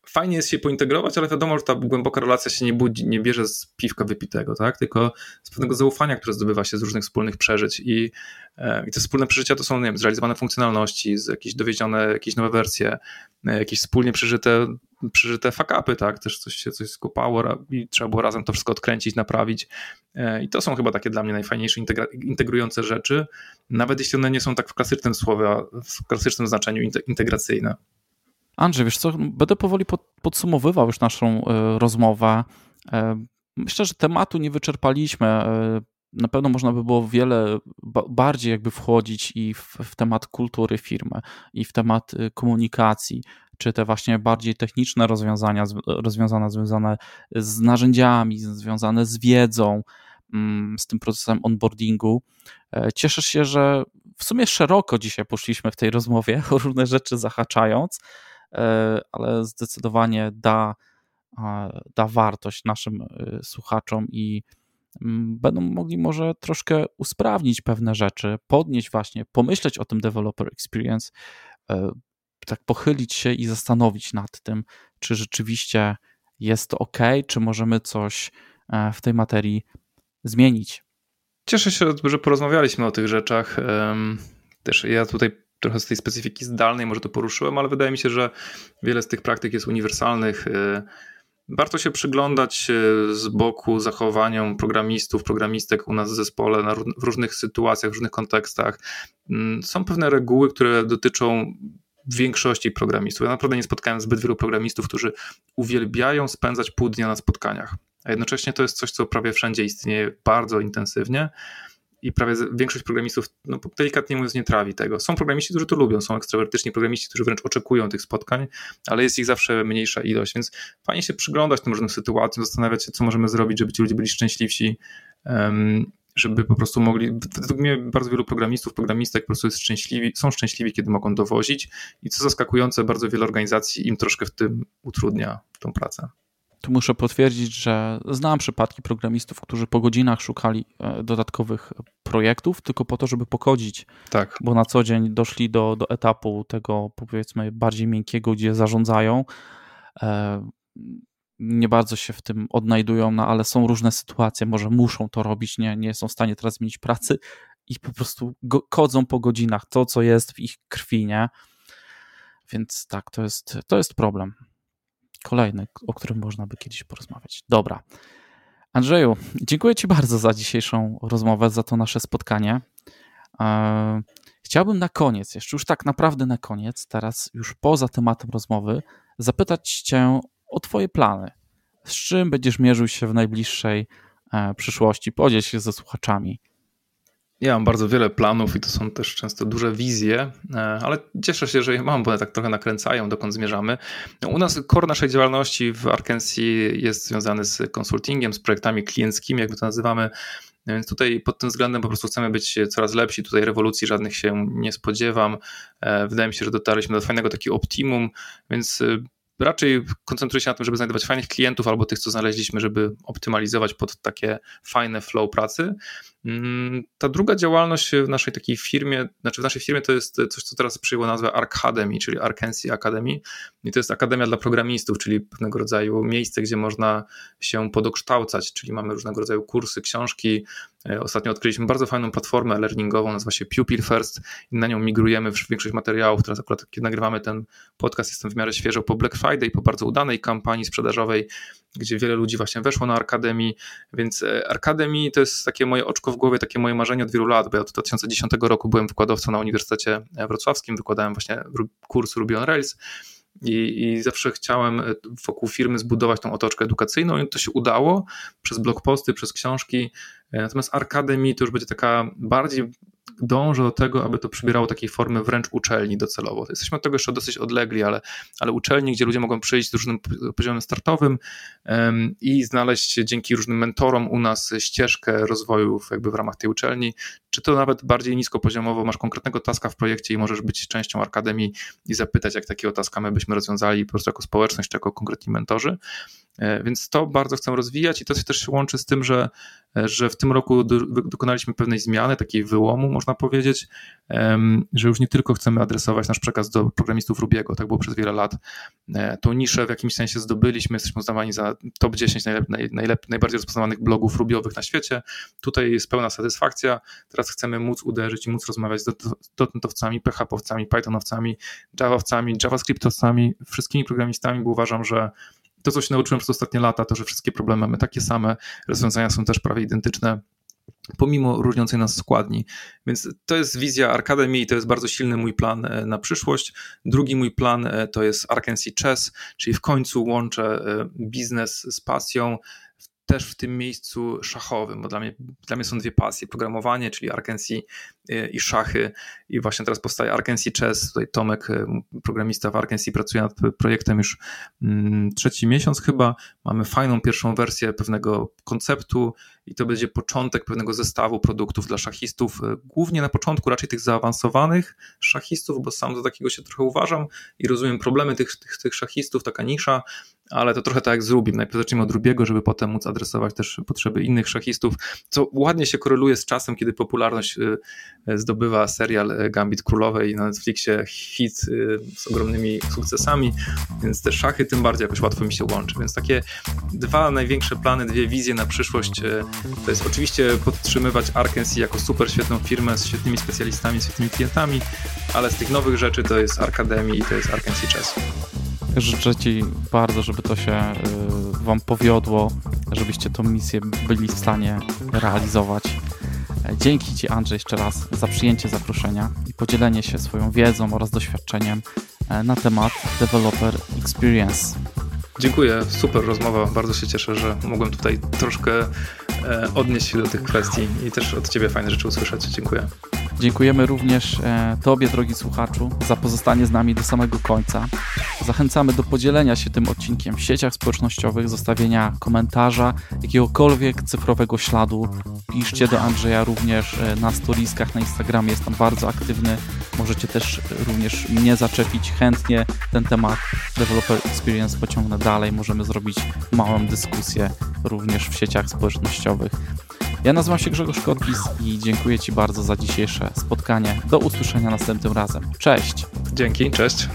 fajnie jest się pointegrować, ale wiadomo, że ta głęboka relacja się nie budzi, nie bierze z piwka wypitego, tak? tylko z pewnego zaufania, które zdobywa się z różnych wspólnych przeżyć i, e, i te wspólne przeżycia to są, nie wiem, zrealizowane funkcjonalności, z jakieś dowiedzione, jakieś nowe wersje, e, jakieś wspólnie przeżyte, przeżyte fuck-upy, tak? Też coś się coś skupało i trzeba było razem to wszystko odkręcić, naprawić e, i to są chyba takie dla mnie najfajniejsze integrujące rzeczy, nawet jeśli one nie są tak w klasycznym słowie, w klasycznym znaczeniu integracyjne. Andrzej, wiesz co, będę powoli podsumowywał już naszą e, rozmowę. E, myślę, że tematu nie wyczerpaliśmy. E, na pewno można by było wiele bardziej jakby wchodzić i w, w temat kultury firmy, i w temat komunikacji, czy te właśnie bardziej techniczne rozwiązania, rozwiązania związane z narzędziami, związane z wiedzą, mm, z tym procesem onboardingu. Cieszę się, że w sumie szeroko dzisiaj poszliśmy w tej rozmowie, o różne rzeczy zahaczając. E, ale zdecydowanie da, da wartość naszym e, słuchaczom i mm, będą mogli może troszkę usprawnić pewne rzeczy, podnieść właśnie, pomyśleć o tym developer experience, e, tak pochylić się i zastanowić nad tym, czy rzeczywiście jest to ok, czy możemy coś w tej materii zmienić. Cieszę się, że porozmawialiśmy o tych rzeczach. Też ja tutaj trochę z tej specyfiki zdalnej może to poruszyłem, ale wydaje mi się, że wiele z tych praktyk jest uniwersalnych. Y, warto się przyglądać y, z boku zachowaniom programistów, programistek u nas w zespole w różnych sytuacjach, w różnych kontekstach. Mm, są pewne reguły, które dotyczą większości programistów. Ja naprawdę nie spotkałem zbyt wielu programistów, którzy uwielbiają spędzać pół dnia na spotkaniach. A jednocześnie to jest coś, co prawie wszędzie istnieje bardzo intensywnie i prawie większość programistów, no delikatnie mówiąc, nie trawi tego. Są programiści, którzy to lubią, są ekstrawertyczni programiści, którzy wręcz oczekują tych spotkań, ale jest ich zawsze mniejsza ilość, więc fajnie się przyglądać tym różnym sytuacjom, zastanawiać się, co możemy zrobić, żeby ci ludzie byli szczęśliwsi, żeby po prostu mogli, według mnie bardzo wielu programistów, programistek po prostu jest szczęśliwi, są szczęśliwi, kiedy mogą dowozić i co zaskakujące, bardzo wiele organizacji im troszkę w tym utrudnia tą pracę. Tu muszę potwierdzić, że znam przypadki programistów, którzy po godzinach szukali e, dodatkowych projektów, tylko po to, żeby pokodzić. Tak. Bo na co dzień doszli do, do etapu tego, powiedzmy, bardziej miękkiego, gdzie zarządzają. E, nie bardzo się w tym odnajdują, no ale są różne sytuacje, może muszą to robić, nie, nie są w stanie teraz zmienić pracy i po prostu go, kodzą po godzinach to, co jest w ich krwi, nie? Więc tak, to jest, to jest problem kolejny, o którym można by kiedyś porozmawiać. Dobra. Andrzeju, dziękuję Ci bardzo za dzisiejszą rozmowę, za to nasze spotkanie. E, chciałbym na koniec, jeszcze już tak naprawdę na koniec, teraz już poza tematem rozmowy, zapytać Cię o Twoje plany. Z czym będziesz mierzył się w najbliższej e, przyszłości? Podziel się ze słuchaczami. Ja mam bardzo wiele planów i to są też często duże wizje, e, ale cieszę się, że je mam, bo one tak trochę nakręcają, dokąd zmierzamy. U nas core naszej działalności w Arkensi jest związany z konsultingiem, z projektami klienckimi, jak my to nazywamy. Więc tutaj pod tym względem po prostu chcemy być coraz lepsi. Tutaj rewolucji żadnych się nie spodziewam. E, wydaje mi się, że dotarliśmy do fajnego takiego optimum, więc e, raczej koncentruję się na tym, żeby znajdować fajnych klientów albo tych, co znaleźliśmy, żeby optymalizować pod takie fajne flow pracy. Mm, ta druga działalność w naszej takiej firmie, znaczy w naszej firmie to jest coś, co teraz przyjęło nazwę Arcademy, czyli Arkansas Academy i to jest akademia dla programistów, czyli pewnego rodzaju miejsce, gdzie można się podokształcać, czyli mamy różnego rodzaju kursy, książki. E, ostatnio odkryliśmy bardzo fajną platformę learningową, nazywa się Pupil First i na nią migrujemy większość materiałów. Teraz akurat kiedy nagrywamy ten podcast, jestem w miarę świeżo po Black Friday, po bardzo udanej kampanii sprzedażowej, gdzie wiele ludzi właśnie weszło na Arkademii, więc e, Arkademii to jest takie moje oczko w głowie, takie moje marzenie od wielu lat, bo ja od 2010 roku byłem wykładowcą na Uniwersytecie Wrocławskim, wykładałem właśnie kurs Ruby on Rails i, i zawsze chciałem wokół firmy zbudować tą otoczkę edukacyjną i to się udało przez blogposty, przez książki, natomiast Arkademii to już będzie taka bardziej dążę do tego, aby to przybierało takiej formy wręcz uczelni docelowo. Jesteśmy od tego jeszcze dosyć odlegli, ale, ale uczelni, gdzie ludzie mogą przyjść z różnym poziomem startowym um, i znaleźć dzięki różnym mentorom u nas ścieżkę rozwoju jakby w ramach tej uczelni, czy to nawet bardziej niskopoziomowo masz konkretnego taska w projekcie i możesz być częścią akademii i zapytać, jak takiego taska my byśmy rozwiązali po prostu jako społeczność, czy jako konkretni mentorzy. E, więc to bardzo chcę rozwijać i to się też łączy z tym, że, e, że w tym roku dokonaliśmy pewnej zmiany, takiej wyłomu, można powiedzieć, że już nie tylko chcemy adresować nasz przekaz do programistów Rubiego, tak było przez wiele lat. E, tą niszę w jakimś sensie zdobyliśmy, jesteśmy uznawani za top 10 najlep, najlep, najbardziej rozpoznawanych blogów rubiowych na świecie. Tutaj jest pełna satysfakcja. Teraz chcemy móc uderzyć i móc rozmawiać z dotnetowcami, PHP-owcami, Pythonowcami, Javowcami, JavaScriptowcami, wszystkimi programistami, bo uważam, że to, co się nauczyłem przez ostatnie lata, to, że wszystkie problemy mamy takie same, rozwiązania są też prawie identyczne pomimo różniącej nas składni. Więc to jest wizja Academy i to jest bardzo silny mój plan e, na przyszłość. Drugi mój plan e, to jest Arkansas Chess, czyli w końcu łączę e, biznes z pasją też w tym miejscu szachowym, bo dla mnie, dla mnie są dwie pasje, programowanie, czyli Arkansas i szachy. I właśnie teraz powstaje Arkansas Chess, tutaj Tomek, programista w Arkansas pracuje nad projektem już mm, trzeci miesiąc chyba, mamy fajną pierwszą wersję pewnego konceptu i to będzie początek pewnego zestawu produktów dla szachistów, głównie na początku raczej tych zaawansowanych szachistów, bo sam do takiego się trochę uważam i rozumiem problemy tych, tych, tych szachistów, taka nisza, ale to trochę tak jak z Rubim. Najpierw zacznijmy od Rubiego, żeby potem móc adresować też potrzeby innych szachistów, co ładnie się koreluje z czasem, kiedy popularność y, zdobywa serial Gambit Królowej na Netflixie, hit y, z ogromnymi sukcesami, więc te szachy tym bardziej jakoś łatwo mi się łączy. Więc takie dwa największe plany, dwie wizje na przyszłość y, to jest oczywiście podtrzymywać Arkansas jako super świetną firmę z świetnymi specjalistami, świetnymi klientami, ale z tych nowych rzeczy to jest Arkademii i to jest Arkansas Chess. Życzę Ci bardzo, żeby to się y, Wam powiodło, żebyście tą misję byli w stanie realizować. Dzięki Ci, Andrzej, jeszcze raz za przyjęcie zaproszenia i podzielenie się swoją wiedzą oraz doświadczeniem e, na temat Developer Experience. Dziękuję, super rozmowa. Bardzo się cieszę, że mogłem tutaj troszkę e, odnieść się do tych kwestii i też od Ciebie fajne rzeczy usłyszeć. Dziękuję. Dziękujemy również e, Tobie, drogi słuchaczu, za pozostanie z nami do samego końca. Zachęcamy do podzielenia się tym odcinkiem w sieciach społecznościowych, zostawienia komentarza, jakiegokolwiek cyfrowego śladu. Piszcie do Andrzeja również e, na storiskach na Instagramie, jest tam bardzo aktywny. Możecie też również mnie zaczepić. Chętnie ten temat Developer Experience pociągnę dalej. Możemy zrobić małą dyskusję również w sieciach społecznościowych. Ja nazywam się Grzegorz Kotwis i dziękuję Ci bardzo za dzisiejsze spotkanie. Do usłyszenia następnym razem. Cześć! Dzięki, cześć.